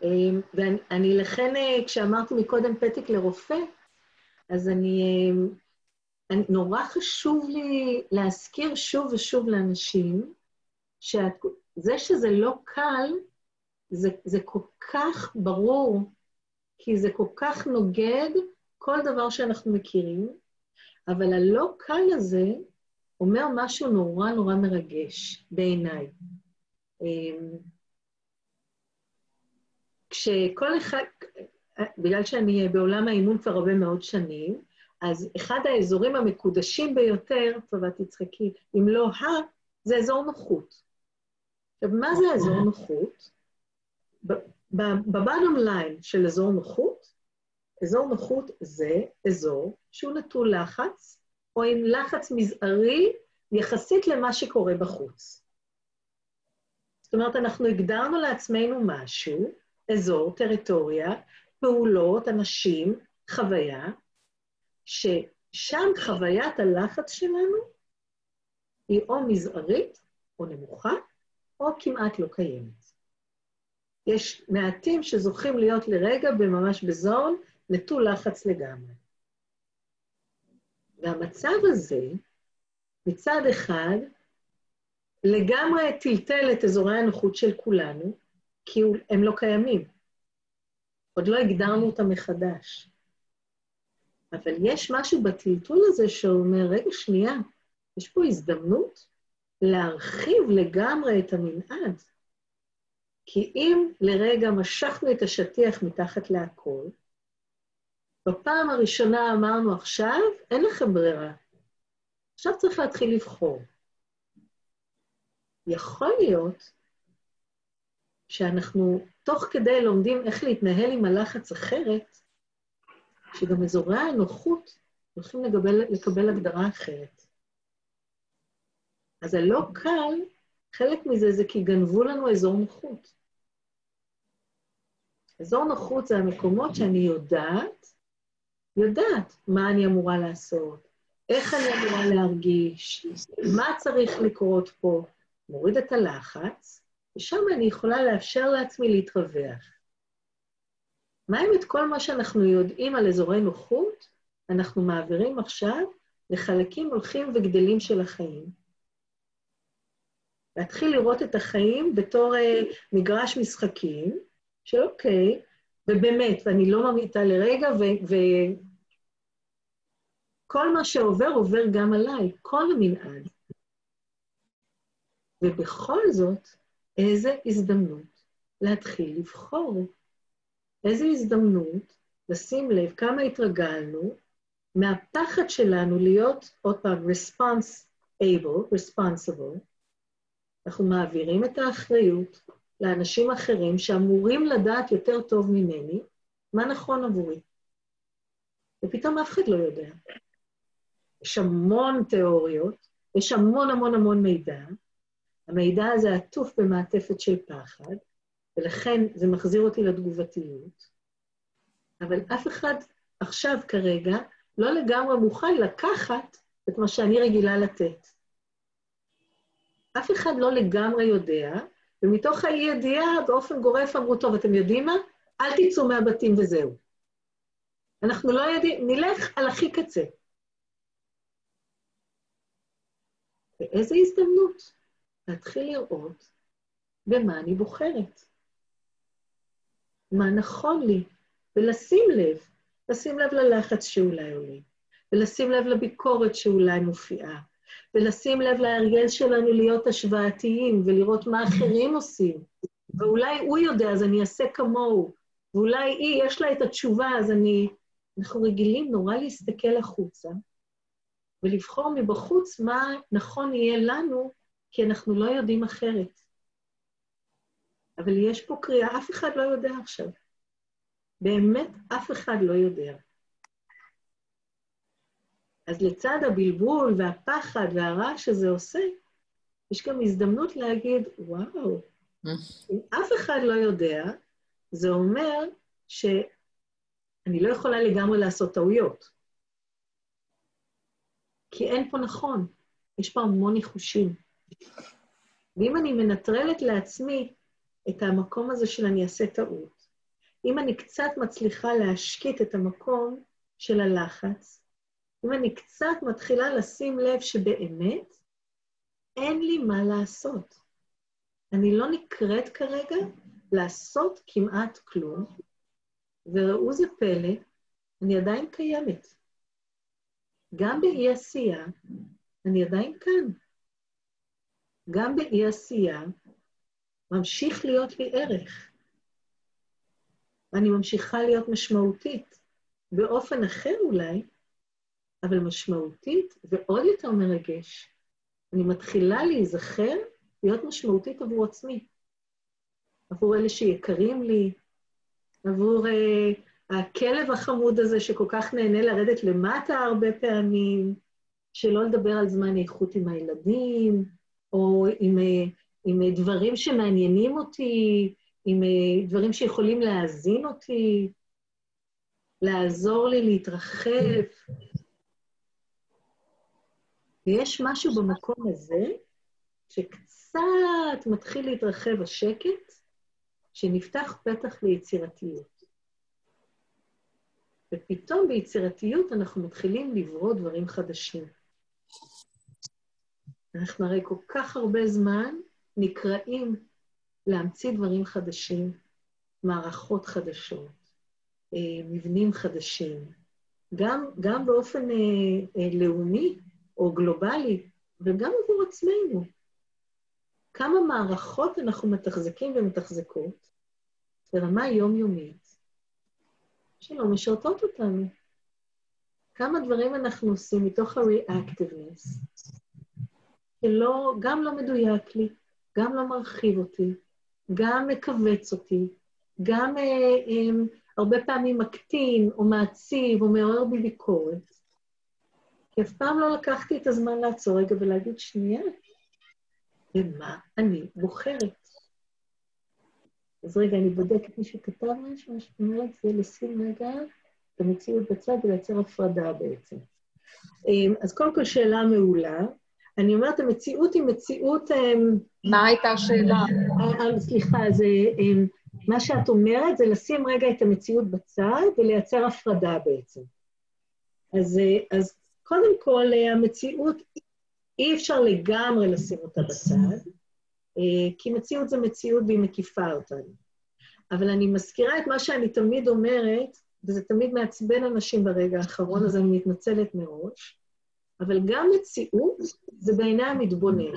Speaker 2: אמ, ואני לכן, אה, כשאמרתי מקודם פתק לרופא, אז אני, אמ, אני... נורא חשוב לי להזכיר שוב ושוב לאנשים, שזה שזה לא קל, זה, זה כל כך ברור, כי זה כל כך נוגד כל דבר שאנחנו מכירים, אבל הלא קל הזה אומר משהו נורא נורא מרגש בעיניי. אמ, כשכל אחד, בגלל שאני בעולם האימון כבר הרבה מאוד שנים, אז אחד האזורים המקודשים ביותר, טובה תצחקי, אם לא ה, זה אזור נוחות. עכשיו, מה זה אזור נוחות? בבאדום ליין של אזור נוחות, אזור נוחות זה אזור שהוא נטול לחץ, או עם לחץ מזערי יחסית למה שקורה בחוץ. זאת אומרת, אנחנו הגדרנו לעצמנו משהו, אזור, טריטוריה, פעולות, אנשים, חוויה, ששם חוויית הלחץ שלנו היא או מזערית או נמוכה, או כמעט לא קיימת. יש מעטים שזוכים להיות לרגע, ממש בזון, נטול לחץ לגמרי. והמצב הזה, מצד אחד, לגמרי טלטל את אזורי הנוחות של כולנו, כי הם לא קיימים. עוד לא הגדרנו אותם מחדש. אבל יש משהו בטלטול הזה שאומר, רגע, שנייה, יש פה הזדמנות להרחיב לגמרי את המנעד. כי אם לרגע משכנו את השטיח מתחת להכל, בפעם הראשונה אמרנו, עכשיו אין לכם ברירה. עכשיו צריך להתחיל לבחור. יכול להיות שאנחנו תוך כדי לומדים איך להתנהל עם הלחץ אחרת, שגם אזורי הנוחות הולכים לקבל, לקבל הגדרה אחרת. אז הלא קל, חלק מזה זה כי גנבו לנו אזור נוחות. אזור נוחות זה המקומות שאני יודעת, יודעת מה אני אמורה לעשות, איך אני אמורה להרגיש, מה צריך לקרות פה, מוריד את הלחץ, ושם אני יכולה לאפשר לעצמי להתרווח. מה אם את כל מה שאנחנו יודעים על אזורי נוחות, אנחנו מעבירים עכשיו לחלקים הולכים וגדלים של החיים? להתחיל לראות את החיים בתור uh, מגרש משחקים, של אוקיי, ובאמת, ואני לא ממעיטה לרגע, וכל מה שעובר, עובר גם עליי, כל המנעד. ובכל זאת, איזו הזדמנות להתחיל לבחור. איזו הזדמנות לשים לב כמה התרגלנו מהפחד שלנו להיות, עוד פעם, response able, responsible, אנחנו מעבירים את האחריות לאנשים אחרים שאמורים לדעת יותר טוב ממני מה נכון עבורי. ופתאום אף אחד לא יודע. יש המון תיאוריות, יש המון המון המון מידע, המידע הזה עטוף במעטפת של פחד, ולכן זה מחזיר אותי לתגובתיות, אבל אף אחד עכשיו, כרגע, לא לגמרי מוכן לקחת את מה שאני רגילה לתת. אף אחד לא לגמרי יודע, ומתוך האי-ידיעה, באופן גורף אמרו, טוב, אתם יודעים מה? אל תצאו מהבתים וזהו. אנחנו לא יודעים, נלך על הכי קצה. ואיזו הזדמנות להתחיל לראות במה אני בוחרת. מה נכון לי, ולשים לב, לשים לב ללחץ שאולי עולה, ולשים לב לביקורת שאולי מופיעה, ולשים לב להרגל שלנו להיות השוואתיים ולראות מה אחרים עושים. ואולי הוא יודע, אז אני אעשה כמוהו. ואולי היא, יש לה את התשובה, אז אני... אנחנו רגילים נורא להסתכל החוצה ולבחור מבחוץ מה נכון יהיה לנו, כי אנחנו לא יודעים אחרת. אבל יש פה קריאה, אף אחד לא יודע עכשיו. באמת אף אחד לא יודע. אז לצד הבלבול והפחד והרעש שזה עושה, יש גם הזדמנות להגיד, וואו, אם אף אחד לא יודע, זה אומר שאני לא יכולה לגמרי לעשות טעויות. כי אין פה נכון, יש פה המון ניחושים. ואם אני מנטרלת לעצמי את המקום הזה של אני אעשה טעות, אם אני קצת מצליחה להשקיט את המקום של הלחץ, אם אני קצת מתחילה לשים לב שבאמת אין לי מה לעשות. אני לא נקראת כרגע לעשות כמעט כלום, וראו זה פלא, אני עדיין קיימת. גם באי-עשייה, אני עדיין כאן. גם באי-עשייה ממשיך להיות לי ערך. ואני ממשיכה להיות משמעותית. באופן אחר אולי, אבל משמעותית ועוד יותר מרגש. אני מתחילה להיזכר להיות משמעותית עבור עצמי, עבור אלה שיקרים לי, עבור uh, הכלב החמוד הזה שכל כך נהנה לרדת למטה הרבה פעמים, שלא לדבר על זמן איכות עם הילדים, או עם uh, עם אה, דברים שמעניינים אותי, עם אה, דברים שיכולים להאזין אותי, לעזור לי להתרחב. ויש משהו במקום הזה, שקצת מתחיל להתרחב השקט, שנפתח פתח ליצירתיות. ופתאום ביצירתיות אנחנו מתחילים לברוא דברים חדשים. אנחנו הרי כל כך הרבה זמן נקראים להמציא דברים חדשים, מערכות חדשות, אה, מבנים חדשים, גם, גם באופן אה, אה, לאומי או גלובלי, וגם עבור עצמנו. כמה מערכות אנחנו מתחזקים ומתחזקות ברמה יומיומית שלא משרתות אותנו. כמה דברים אנחנו עושים מתוך ה-reactiveness, שלא, גם לא מדויק לי, גם לא מרחיב אותי, גם מכווץ אותי, גם אה, אה, הרבה פעמים מקטין או מעציב או מעורר בי ביקורת. כי אף פעם לא לקחתי את הזמן לעצור רגע ולהגיד, שנייה, במה אני בוחרת? אז רגע, אני בודקת מי שכתב משהו, מה שאת אומרת זה לשים רגע את המציאות בצד ולייצר הפרדה בעצם. אמ, אז קודם כל שאלה מעולה. אני אומרת, המציאות היא מציאות... אמ,
Speaker 3: מה הייתה השאלה?
Speaker 2: אה, אה, סליחה, זה... אמ, מה שאת אומרת זה לשים רגע את המציאות בצד ולייצר הפרדה בעצם. אז, אה, אז קודם כל, המציאות, אי אפשר לגמרי לשים אותה בצד, כי מציאות זה מציאות והיא מקיפה אותנו. אבל אני מזכירה את מה שאני תמיד אומרת, וזה תמיד מעצבן אנשים ברגע האחרון, אז אני מתנצלת מראש, אבל גם מציאות זה בעיני המתבונן.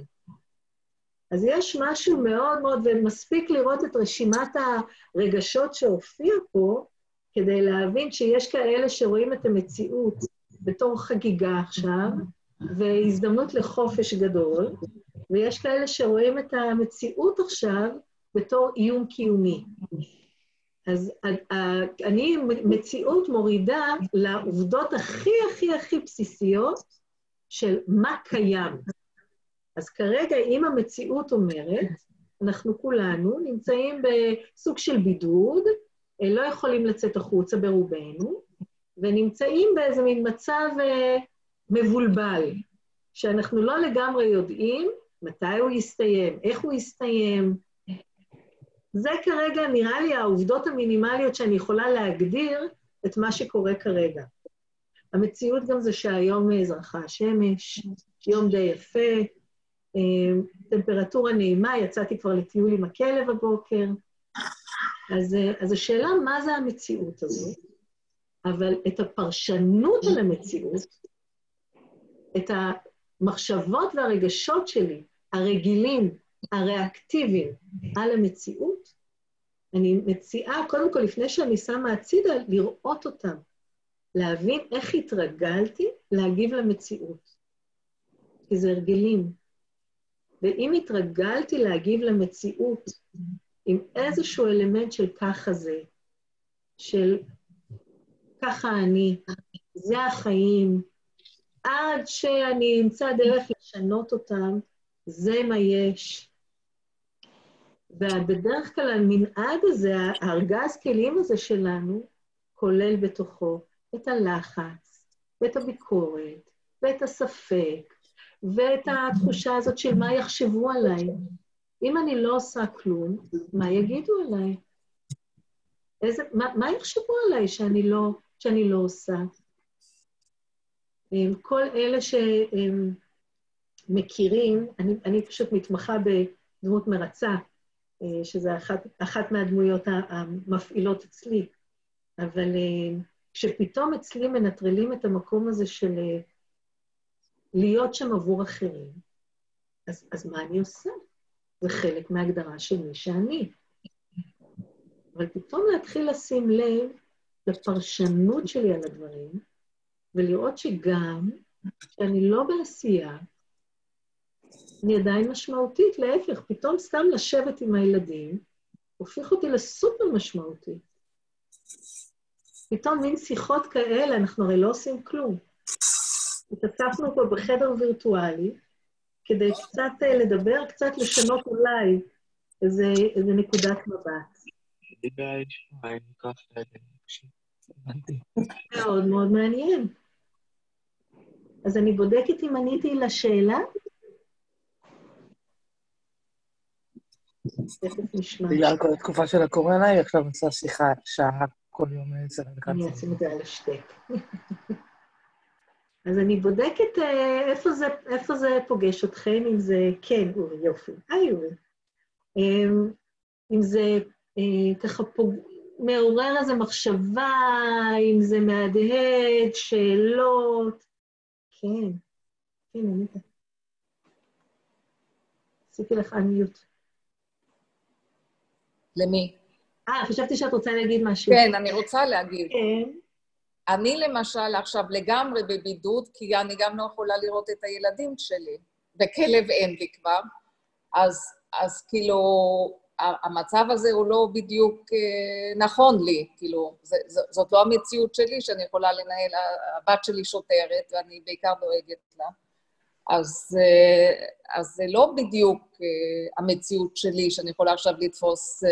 Speaker 2: אז יש משהו מאוד מאוד, ומספיק לראות את רשימת הרגשות שהופיע פה, כדי להבין שיש כאלה שרואים את המציאות בתור חגיגה עכשיו, והזדמנות לחופש גדול, ויש כאלה שרואים את המציאות עכשיו בתור איום קיומי. אז אני מציאות מורידה לעובדות הכי הכי הכי בסיסיות של מה קיים. אז כרגע, אם המציאות אומרת, אנחנו כולנו נמצאים בסוג של בידוד, לא יכולים לצאת החוצה ברובנו, ונמצאים באיזה מין מצב אה, מבולבל, שאנחנו לא לגמרי יודעים מתי הוא יסתיים, איך הוא יסתיים. זה כרגע נראה לי העובדות המינימליות שאני יכולה להגדיר את מה שקורה כרגע. המציאות גם זה שהיום זרחה השמש, יום די יפה, אה, טמפרטורה נעימה, יצאתי כבר לטיול עם הכלב הבוקר. אז, אה, אז השאלה מה זה המציאות הזו, אבל את הפרשנות על המציאות, את המחשבות והרגשות שלי, הרגילים, הריאקטיביים, על המציאות, אני מציעה, קודם כל, לפני שאני שמה הצידה, לראות אותם. להבין איך התרגלתי להגיב למציאות. כי זה הרגלים. ואם התרגלתי להגיב למציאות עם איזשהו אלמנט של ככה זה, של ככה אני, זה החיים, עד שאני אמצא דרך לשנות אותם, זה מה יש. ובדרך כלל המנעד הזה, הארגז כלים הזה שלנו, כולל בתוכו את הלחץ, ואת הביקורת, ואת הספק, ואת התחושה הזאת של מה יחשבו עליי. אם אני לא עושה כלום, מה יגידו עליי? איזה, מה, מה יחשבו עליי שאני לא, שאני לא עושה? כל אלה שמכירים, אני, אני פשוט מתמחה בדמות מרצה, אה, שזו אחת, אחת מהדמויות המפעילות אצלי, אבל כשפתאום אצלי מנטרלים את המקום הזה של אה, להיות שם עבור אחרים, אז, אז מה אני עושה? זה חלק מההגדרה של מי שאני. אבל פתאום להתחיל לשים לב לפרשנות שלי על הדברים, ולראות שגם כשאני לא בעשייה, אני עדיין משמעותית, להפך, פתאום סתם לשבת עם הילדים, הופך אותי לסופר משמעותית. פתאום מין שיחות כאלה, אנחנו הרי לא עושים כלום. התאספנו פה בחדר וירטואלי, כדי קצת אה, לדבר, קצת לשנות אולי איזה, איזה נקודת מבט. מאוד מאוד מעניין. אז אני בודקת אם עניתי לשאלה. תכף נשמע.
Speaker 7: בגלל כל התקופה של הקורונה, היא עכשיו עושה שיחה שעה כל יום אצל
Speaker 2: אני אשים את זה על השתק. אז אני בודקת אה, איפה זה, איפה זה פוגש אתכם, אם זה... כן, אורי, יופי. היי, אורי. אמ, אם זה אה, ככה פוג... מעורר איזו מחשבה, אם זה מהדהד, שאלות. כן, כן, ענית. עשיתי לך אנמיוט.
Speaker 3: למי?
Speaker 2: אה, חשבתי שאת רוצה להגיד משהו.
Speaker 3: כן, אני רוצה להגיד.
Speaker 2: כן.
Speaker 3: אני למשל עכשיו לגמרי בבידוד, כי אני גם לא יכולה לראות את הילדים שלי, וכלב אין לי כבר, אז, אז כאילו, המצב הזה הוא לא בדיוק אה, נכון לי, כאילו, זה, זאת לא המציאות שלי שאני יכולה לנהל, הבת שלי שוטרת ואני בעיקר דואגת לה. אז, אה, אז זה לא בדיוק המציאות שלי, שאני יכולה עכשיו לתפוס,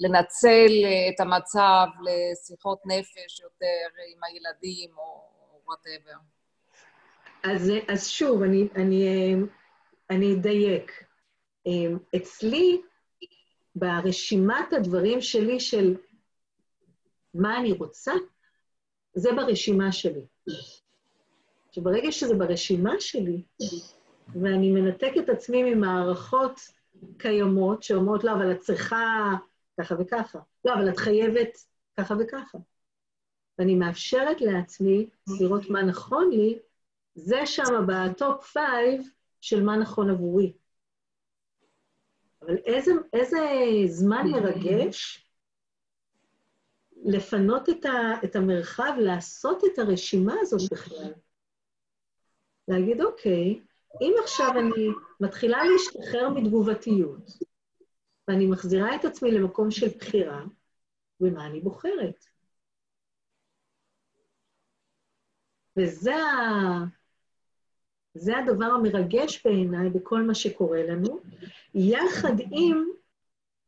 Speaker 3: לנצל את המצב לשיחות נפש יותר עם הילדים או וואטאבר.
Speaker 2: אז, אז שוב, אני, אני, אני אדייק. אצלי, ברשימת הדברים שלי של מה אני רוצה, זה ברשימה שלי. שברגע שזה ברשימה שלי, ואני מנתק את עצמי ממערכות קיימות שאומרות, לא, אבל את צריכה ככה וככה, לא, אבל את חייבת ככה וככה. ואני מאפשרת לעצמי לראות מה נכון לי, זה שם ב top five של מה נכון עבורי. אבל איזה, איזה זמן מרגש לפנות את, ה, את המרחב, לעשות את הרשימה הזאת בכלל. להגיד, אוקיי, אם עכשיו אני מתחילה להשתחרר מתגובתיות, ואני מחזירה את עצמי למקום של בחירה, במה אני בוחרת? וזה. זה הדבר המרגש בעיניי בכל מה שקורה לנו, יחד עם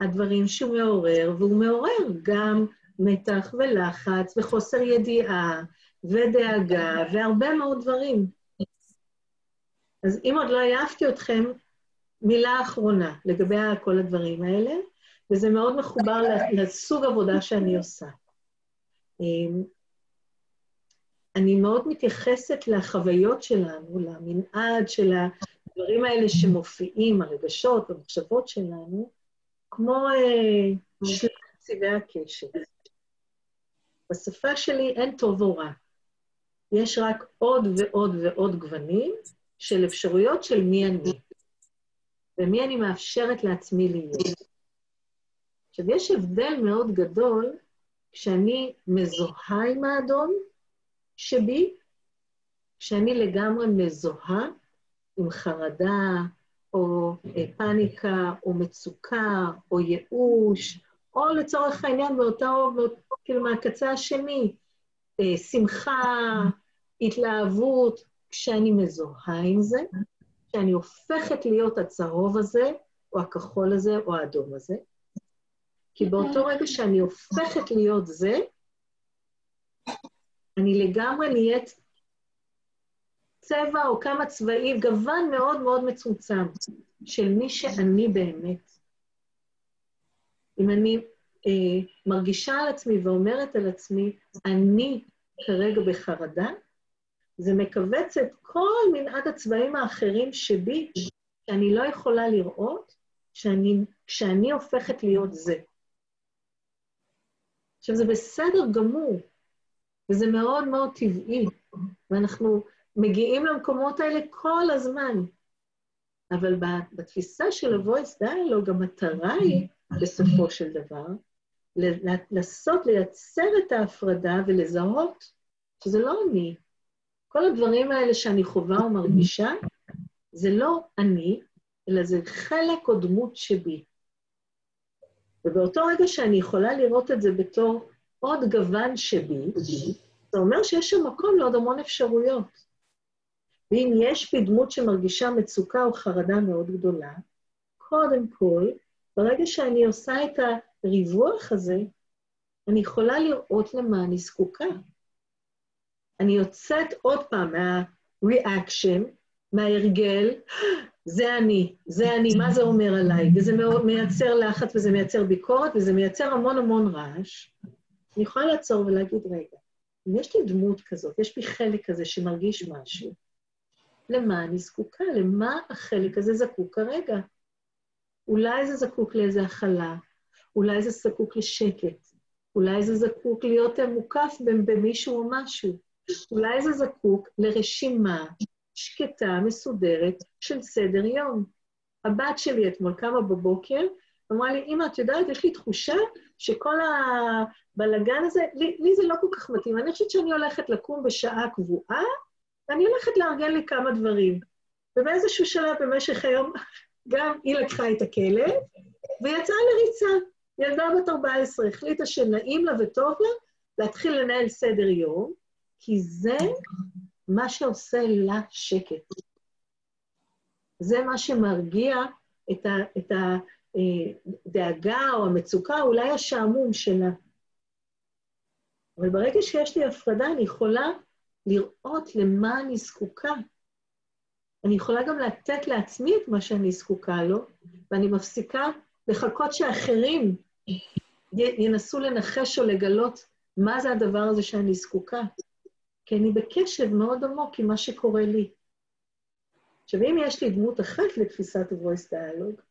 Speaker 2: הדברים שהוא מעורר, והוא מעורר גם מתח ולחץ וחוסר ידיעה ודאגה והרבה מאוד דברים. אז אם עוד לא העפתי אתכם, מילה אחרונה לגבי כל הדברים האלה, וזה מאוד מחובר לסוג עבודה שאני עושה. אמ, אני מאוד מתייחסת לחוויות שלנו, למנעד של הדברים האלה שמופיעים, הרגשות, המחשבות שלנו, כמו אה, שלל צבעי הקשר. בשפה שלי אין טוב או רע. יש רק עוד ועוד ועוד גוונים, של אפשרויות של מי אני, ומי אני מאפשרת לעצמי להיות. עכשיו, יש הבדל מאוד גדול כשאני מזוהה עם האדון שבי, כשאני לגמרי מזוהה עם חרדה, או אה, פאניקה, או מצוקה, או ייאוש, או לצורך העניין באותו, כאילו מהקצה השני, אה, שמחה, התלהבות, כשאני מזוהה עם זה, כשאני הופכת להיות הצהוב הזה, או הכחול הזה, או האדום הזה, כי באותו רגע שאני הופכת להיות זה, אני לגמרי נהיית צבע או כמה צבעים, גוון מאוד מאוד מצומצם של מי שאני באמת. אם אני אה, מרגישה על עצמי ואומרת על עצמי, אני כרגע בחרדה, זה מכווץ את כל מנעד הצבעים האחרים שבי, שאני לא יכולה לראות, שאני, כשאני הופכת להיות זה. עכשיו, זה בסדר גמור, וזה מאוד מאוד טבעי, ואנחנו מגיעים למקומות האלה כל הזמן. אבל בתפיסה של ה-voice dialogue, המטרה היא, בסופו של דבר, לנסות לייצר את ההפרדה ולזהות שזה לא אני, כל הדברים האלה שאני חווה ומרגישה, זה לא אני, אלא זה חלק או דמות שבי. ובאותו רגע שאני יכולה לראות את זה בתור עוד גוון שבי, זה אומר שיש שם מקום לעוד המון אפשרויות. ואם יש בי דמות שמרגישה מצוקה או חרדה מאוד גדולה, קודם כל, ברגע שאני עושה את הריווח הזה, אני יכולה לראות למה אני זקוקה. אני יוצאת עוד פעם מה-reaction, מההרגל, זה אני, זה אני, מה זה אומר עליי? וזה מייצר לחץ וזה מייצר ביקורת וזה מייצר המון המון רעש. אני יכולה לעצור ולהגיד, רגע, אם יש לי דמות כזאת, יש לי חלק כזה שמרגיש משהו, למה אני זקוקה? למה החלק הזה זקוק כרגע? אולי זה זקוק לאיזו הכלה, אולי זה זקוק לשקט, אולי זה זקוק להיות מוקף במישהו או משהו, אולי זה זקוק לרשימה שקטה, מסודרת, של סדר יום. הבת שלי אתמול קמה בבוקר, אמרה לי, אמא, את יודעת, יש לי תחושה שכל הבלגן הזה, לי, לי זה לא כל כך מתאים. אני חושבת שאני הולכת לקום בשעה קבועה, ואני הולכת לארגן לי כמה דברים. ובאיזשהו שלב במשך היום, גם היא לקחה את הכלב, ויצאה לריצה. ילדה בת 14 החליטה שנעים לה וטוב לה להתחיל לנהל סדר יום, כי זה מה שעושה לה שקט. זה מה שמרגיע את, ה, את הדאגה או המצוקה, אולי השעמום שלה. אבל ברגע שיש לי הפרדה, אני יכולה לראות למה אני זקוקה. אני יכולה גם לתת לעצמי את מה שאני זקוקה לו, ואני מפסיקה לחכות שאחרים ינסו לנחש או לגלות מה זה הדבר הזה שאני זקוקה. כי אני בקשב מאוד עמוק עם מה שקורה לי. עכשיו, אם יש לי דמות אחת לתפיסת ה-voice dialogue,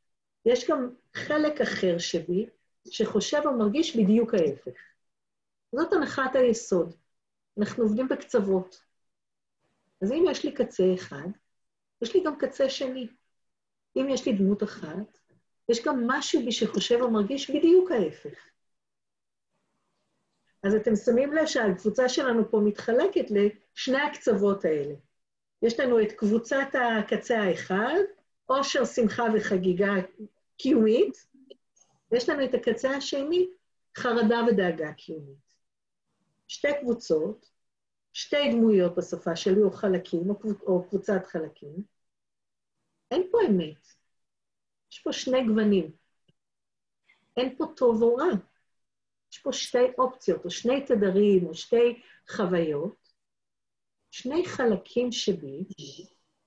Speaker 2: יש גם חלק אחר שבי שחושב או מרגיש בדיוק ההפך. זאת הנחת היסוד. אנחנו עובדים בקצוות. אז אם יש לי קצה אחד, יש לי גם קצה שני. אם יש לי דמות אחת, יש גם משהו בי שחושב או מרגיש בדיוק ההפך. אז אתם שמים לב שהקבוצה שלנו פה מתחלקת לשני הקצוות האלה. יש לנו את קבוצת הקצה האחד, עושר, שמחה וחגיגה קיומית, ויש לנו את הקצה השני, חרדה ודאגה קיומית. שתי קבוצות, שתי דמויות בשפה שלי, או חלקים, או קבוצת חלקים. אין פה אמת. יש פה שני גוונים. אין פה טוב או רע. יש פה שתי אופציות, או שני תדרים, או שתי חוויות, שני חלקים שבי,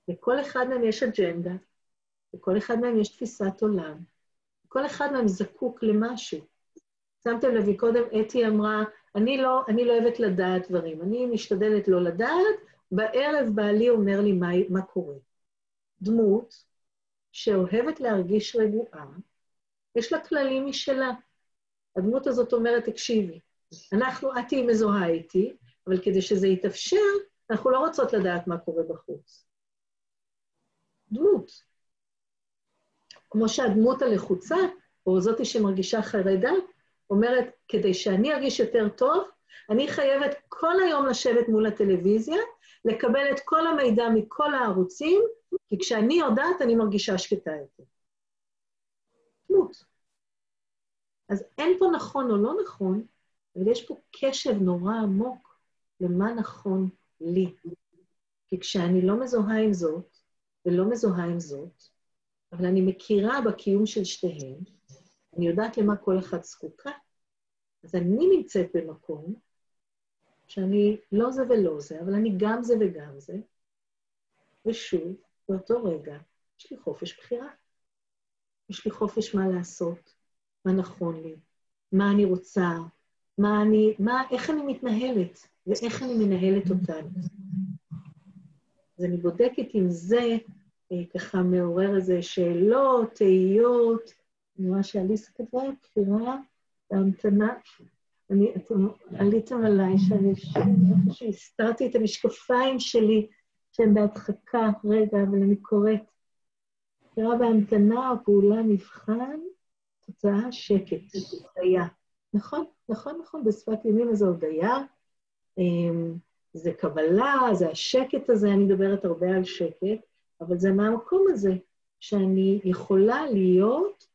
Speaker 2: לכל אחד מהם יש אג'נדה, לכל אחד מהם יש תפיסת עולם, כל אחד מהם זקוק למשהו. שמתם לב, קודם אתי אמרה, אני לא, אני לא אוהבת לדעת דברים, אני משתדלת לא לדעת, בערב בעלי אומר לי מה, מה קורה. דמות שאוהבת להרגיש רגועה, יש לה כללים משלה. הדמות הזאת אומרת, תקשיבי, אנחנו, את תהיי מזוהה איתי, אבל כדי שזה יתאפשר, אנחנו לא רוצות לדעת מה קורה בחוץ. דמות. כמו שהדמות הלחוצה, או זאתי שמרגישה חרדה, אומרת, כדי שאני ארגיש יותר טוב, אני חייבת כל היום לשבת מול הטלוויזיה, לקבל את כל המידע מכל הערוצים, כי כשאני יודעת, אני מרגישה שקטה יותר. דמות. אז אין פה נכון או לא נכון, אבל יש פה קשב נורא עמוק למה נכון לי. כי כשאני לא מזוהה עם זאת, ולא מזוהה עם זאת, אבל אני מכירה בקיום של שתיהן, אני יודעת למה כל אחת זקוקה, אז אני נמצאת במקום שאני לא זה ולא זה, אבל אני גם זה וגם זה, ושוב, באותו רגע, יש לי חופש בחירה. יש לי חופש מה לעשות, מה נכון לי, מה אני רוצה, מה אני, מה, איך אני מתנהלת ואיך אני מנהלת אותנו. אז אני בודקת אם זה אה, ככה מעורר איזה שאלות, תהיות, אני רואה שאליסה כתבה, בחירה, בהמתנה. אני, אתם עליתם עליי שאני, איפה שהסתרתי את המשקפיים שלי, שהם בהדחקה, רגע, אבל אני קוראת. בחירה בהמתנה או פעולה מבחן, תוצאה שקט, הודיה. נכון, נכון, נכון, בשפת ימים זה הודיה. אמ, זה קבלה, זה השקט הזה, אני מדברת הרבה על שקט, אבל זה מהמקום הזה, שאני יכולה להיות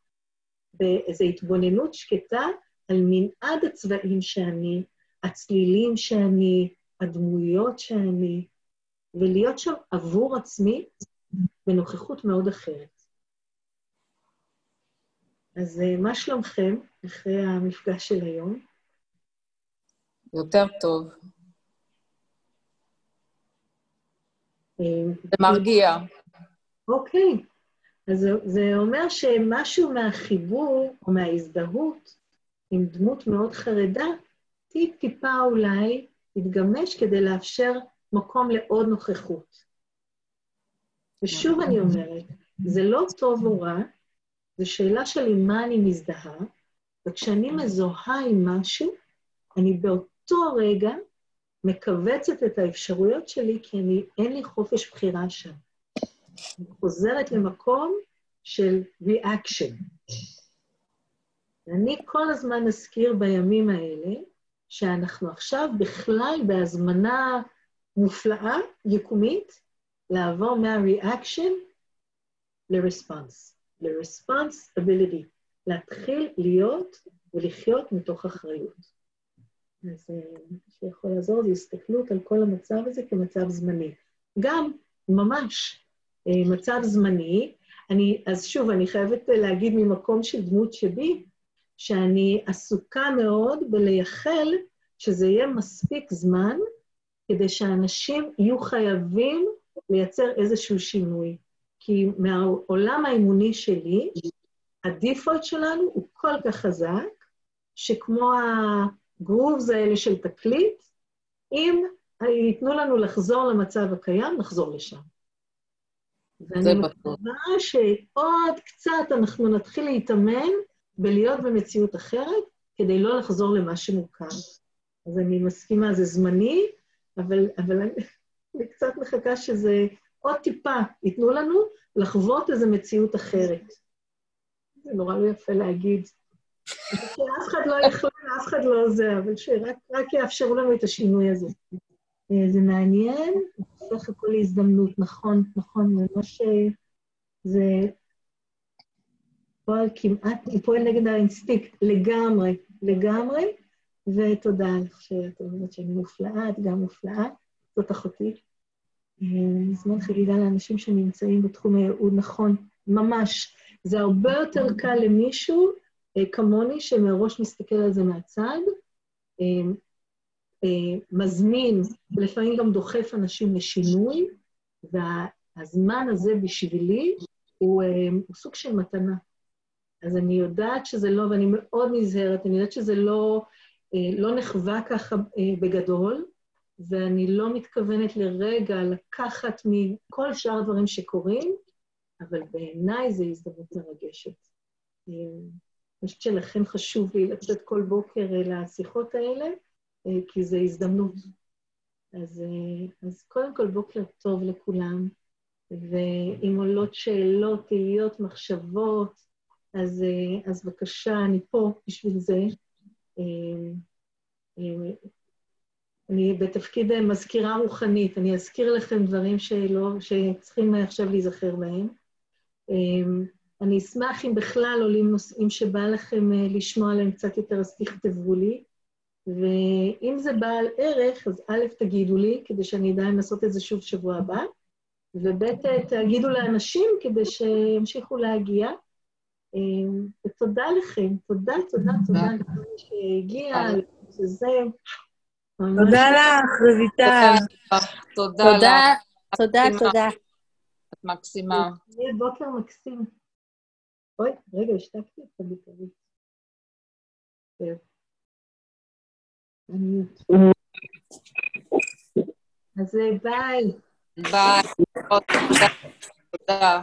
Speaker 2: באיזו התבוננות שקטה על מנעד הצבעים שאני, הצלילים שאני, הדמויות שאני, ולהיות שם עבור עצמי בנוכחות מאוד אחרת. אז אה, מה שלומכם אחרי המפגש של היום?
Speaker 3: יותר טוב.
Speaker 2: אה,
Speaker 3: זה מרגיע.
Speaker 2: אוקיי. אז זה, זה אומר שמשהו מהחיבור או מההזדהות עם דמות מאוד חרדה, טיפ-טיפה אולי יתגמש כדי לאפשר מקום לעוד נוכחות. ושוב אני אומרת, זה לא טוב או רע, זו שאלה של עם מה אני מזדהה, וכשאני מזוהה עם משהו, אני באותו רגע מכווצת את האפשרויות שלי, כי אני, אין לי חופש בחירה שם. אני חוזרת למקום של reaction. ואני כל הזמן אזכיר בימים האלה שאנחנו עכשיו בכלל בהזמנה מופלאה, יקומית, לעבור מה-reaction ל-response, ל-responsibility, להתחיל להיות ולחיות מתוך אחריות. אז אה, מה שיכול לעזור זה הסתכלות על כל המצב הזה כמצב זמני. גם, ממש, אה, מצב זמני. אני, אז שוב, אני חייבת להגיד ממקום של דמות שבי, שאני עסוקה מאוד בלייחל שזה יהיה מספיק זמן כדי שאנשים יהיו חייבים לייצר איזשהו שינוי. כי מהעולם האמוני שלי, הדיפולט שלנו הוא כל כך חזק, שכמו הגרובס האלה של תקליט, אם ייתנו לנו לחזור למצב הקיים, נחזור לשם. ואני מקווה שעוד קצת אנחנו נתחיל להתאמן בלהיות במציאות אחרת, כדי לא לחזור למה שמוכר. אז אני מסכימה, זה זמני, אבל, אבל אני קצת מחכה שזה עוד טיפה ייתנו לנו לחוות איזו מציאות אחרת. זה נורא לא יפה להגיד. שאף אחד לא יכלה, אף אחד לא זה, אבל שרק יאפשרו לנו את השינוי הזה. אה, זה מעניין, בסך הכל הזדמנות, נכון, נכון, ממש זה פועל כמעט, פועל נגד האינסטינקט, לגמרי, לגמרי, ותודה לך שאת אומרת שאני מופלאה, את גם מופלאה, זאת אחותי. אה, זמן חגיגה לאנשים שנמצאים בתחום הייעוד, נכון, ממש. זה הרבה יותר קל למישהו אה, כמוני, שמראש מסתכל על זה מהצד, אה, מזמין, ולפעמים גם דוחף אנשים לשינוי, והזמן הזה בשבילי הוא, אה, הוא סוג של מתנה. אז אני יודעת שזה לא, ואני מאוד נזהרת, אני יודעת שזה לא, אה, לא נחווה ככה בגדול, ואני לא מתכוונת לרגע לקחת מכל שאר הדברים שקורים, אבל בעיניי זו הזדמנות מרגשת. אני חושבת שלכן חשוב לי לצאת כל בוקר לשיחות האלה, אה, כי זו הזדמנות. אז, אה, אז קודם כל, בוקר טוב לכולם, ואם עולות שאלות, תהיות, מחשבות, אז, אה, אז בבקשה, אני פה בשביל זה. אני בתפקיד מזכירה רוחנית, אני אזכיר לכם דברים שלא, שצריכים עכשיו להיזכר בהם. אני אשמח אם בכלל עולים נושאים שבא לכם לשמוע עליהם קצת יותר, אז תכתבו לי. ואם זה בעל ערך, אז א', תגידו לי, כדי שאני אדע אם לעשות את זה שוב שבוע הבא, וב', תגידו לאנשים כדי שימשיכו להגיע. אמ, ותודה לכם, תודה, תודה, תודה. לכל מי שהגיע, שזה...
Speaker 6: תודה לך, רויטל.
Speaker 3: תודה לך.
Speaker 6: תודה, תודה.
Speaker 3: את מקסימה.
Speaker 2: יהיה בוקר מקסים. אוי, רגע, השתקתי את הביטוי. אז ביי.
Speaker 3: ביי. תודה.